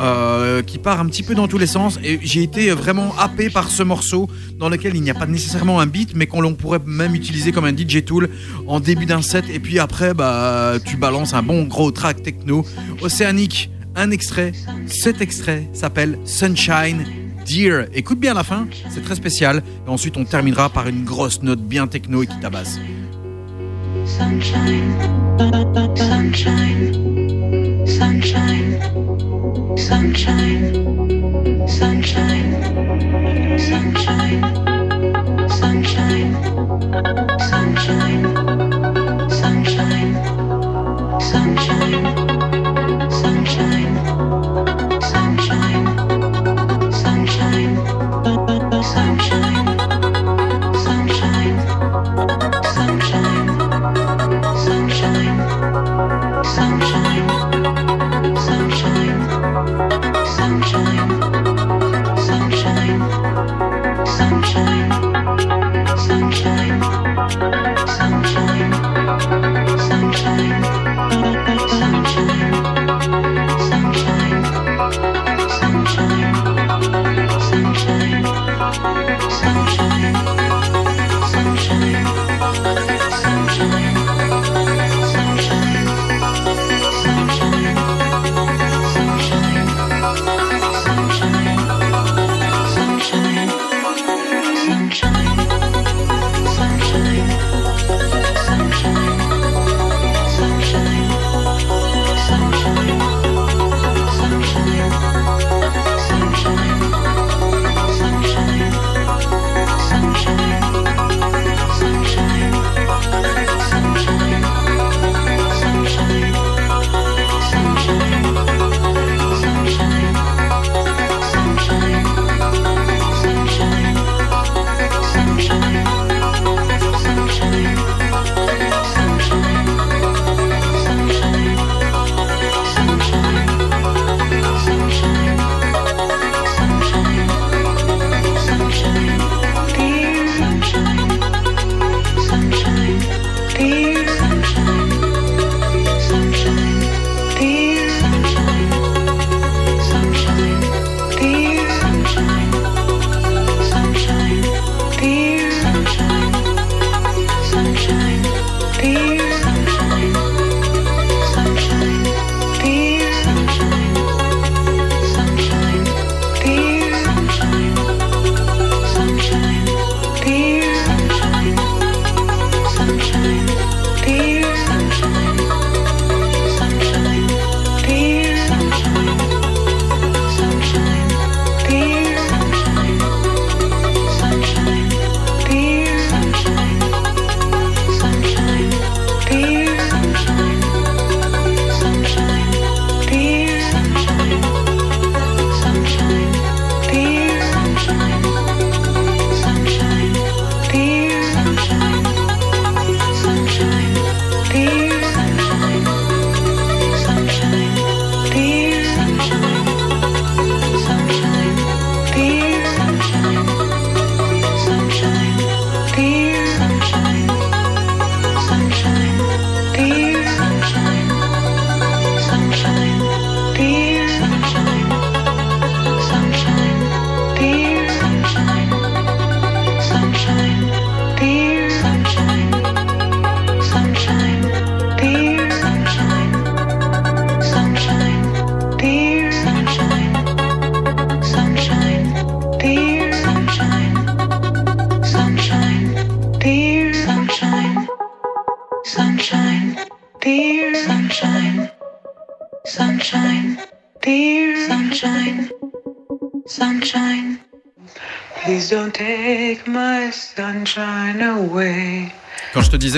euh, qui part un petit peu dans tous les sens. Et j'ai été vraiment happé par ce morceau dans lequel il n'y a pas nécessairement un beat, mais qu'on pourrait même utiliser comme un DJ tool en début d'un set. Et puis après, bah, tu balances un bon gros track techno océanique. Un extrait. Cet extrait s'appelle Sunshine Dear. Écoute bien la fin, c'est très spécial. Et ensuite, on terminera par une grosse note bien techno et qui tabasse.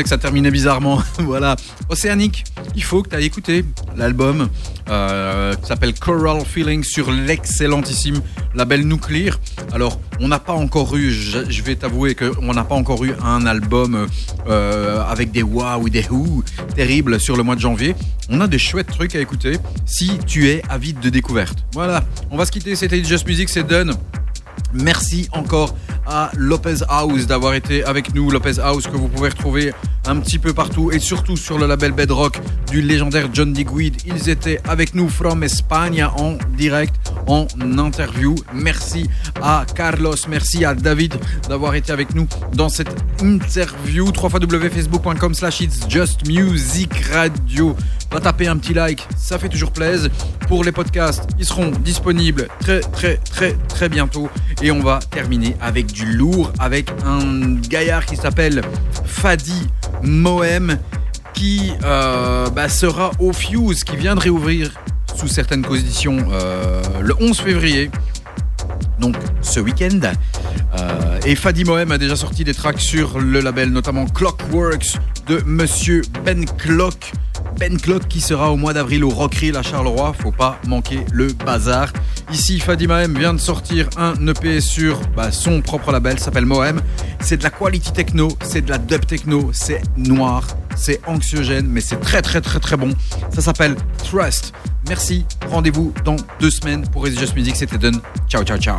Que ça terminait bizarrement, voilà. Océanique, il faut que tu ailles écouter l'album euh, qui s'appelle Choral Feeling sur l'excellentissime label Nuclear. Alors, on n'a pas encore eu, je, vais t'avouer qu'on n'a pas encore eu un album euh, avec des wow ou des who terribles sur le mois de janvier. On a des chouettes trucs à écouter si tu es avide de découverte. Voilà, on va se quitter, c'était Just Music, c'est done. Merci encore à Lopez House d'avoir été avec nous. Lopez House que vous pouvez retrouver un petit peu partout et surtout sur le label Bedrock du légendaire John Digweed. Ils étaient avec nous from Espagne en direct, en interview. Merci à Carlos, merci à David d'avoir été avec nous dans cette interview. www.facebook.com slash it's just music radio. Va taper un petit like, ça fait toujours plaisir. Pour les podcasts, ils seront disponibles très très très très bientôt. Et on va terminer avec du lourd, avec un gaillard qui s'appelle Fadi Mohem, qui euh, bah, sera au Fuse, qui vient de réouvrir sous certaines conditions euh, le 11 février. Donc ce week-end. Euh, et Fadi Mohem a déjà sorti des tracks sur le label, notamment Clockworks de Monsieur Ben Clock. Ben Clock qui sera au mois d'avril au Rockreel à Charleroi. Faut pas manquer le bazar. Ici, Fadi Mohem vient de sortir un EP sur bah, son propre label, s'appelle Mohem. C'est de la quality techno, c'est de la dub techno, c'est noir, c'est anxiogène, mais c'est très très très très bon. Ça s'appelle Trust. Merci, rendez-vous dans deux semaines pour Easy Just Music, c'était done. Ciao ciao ciao.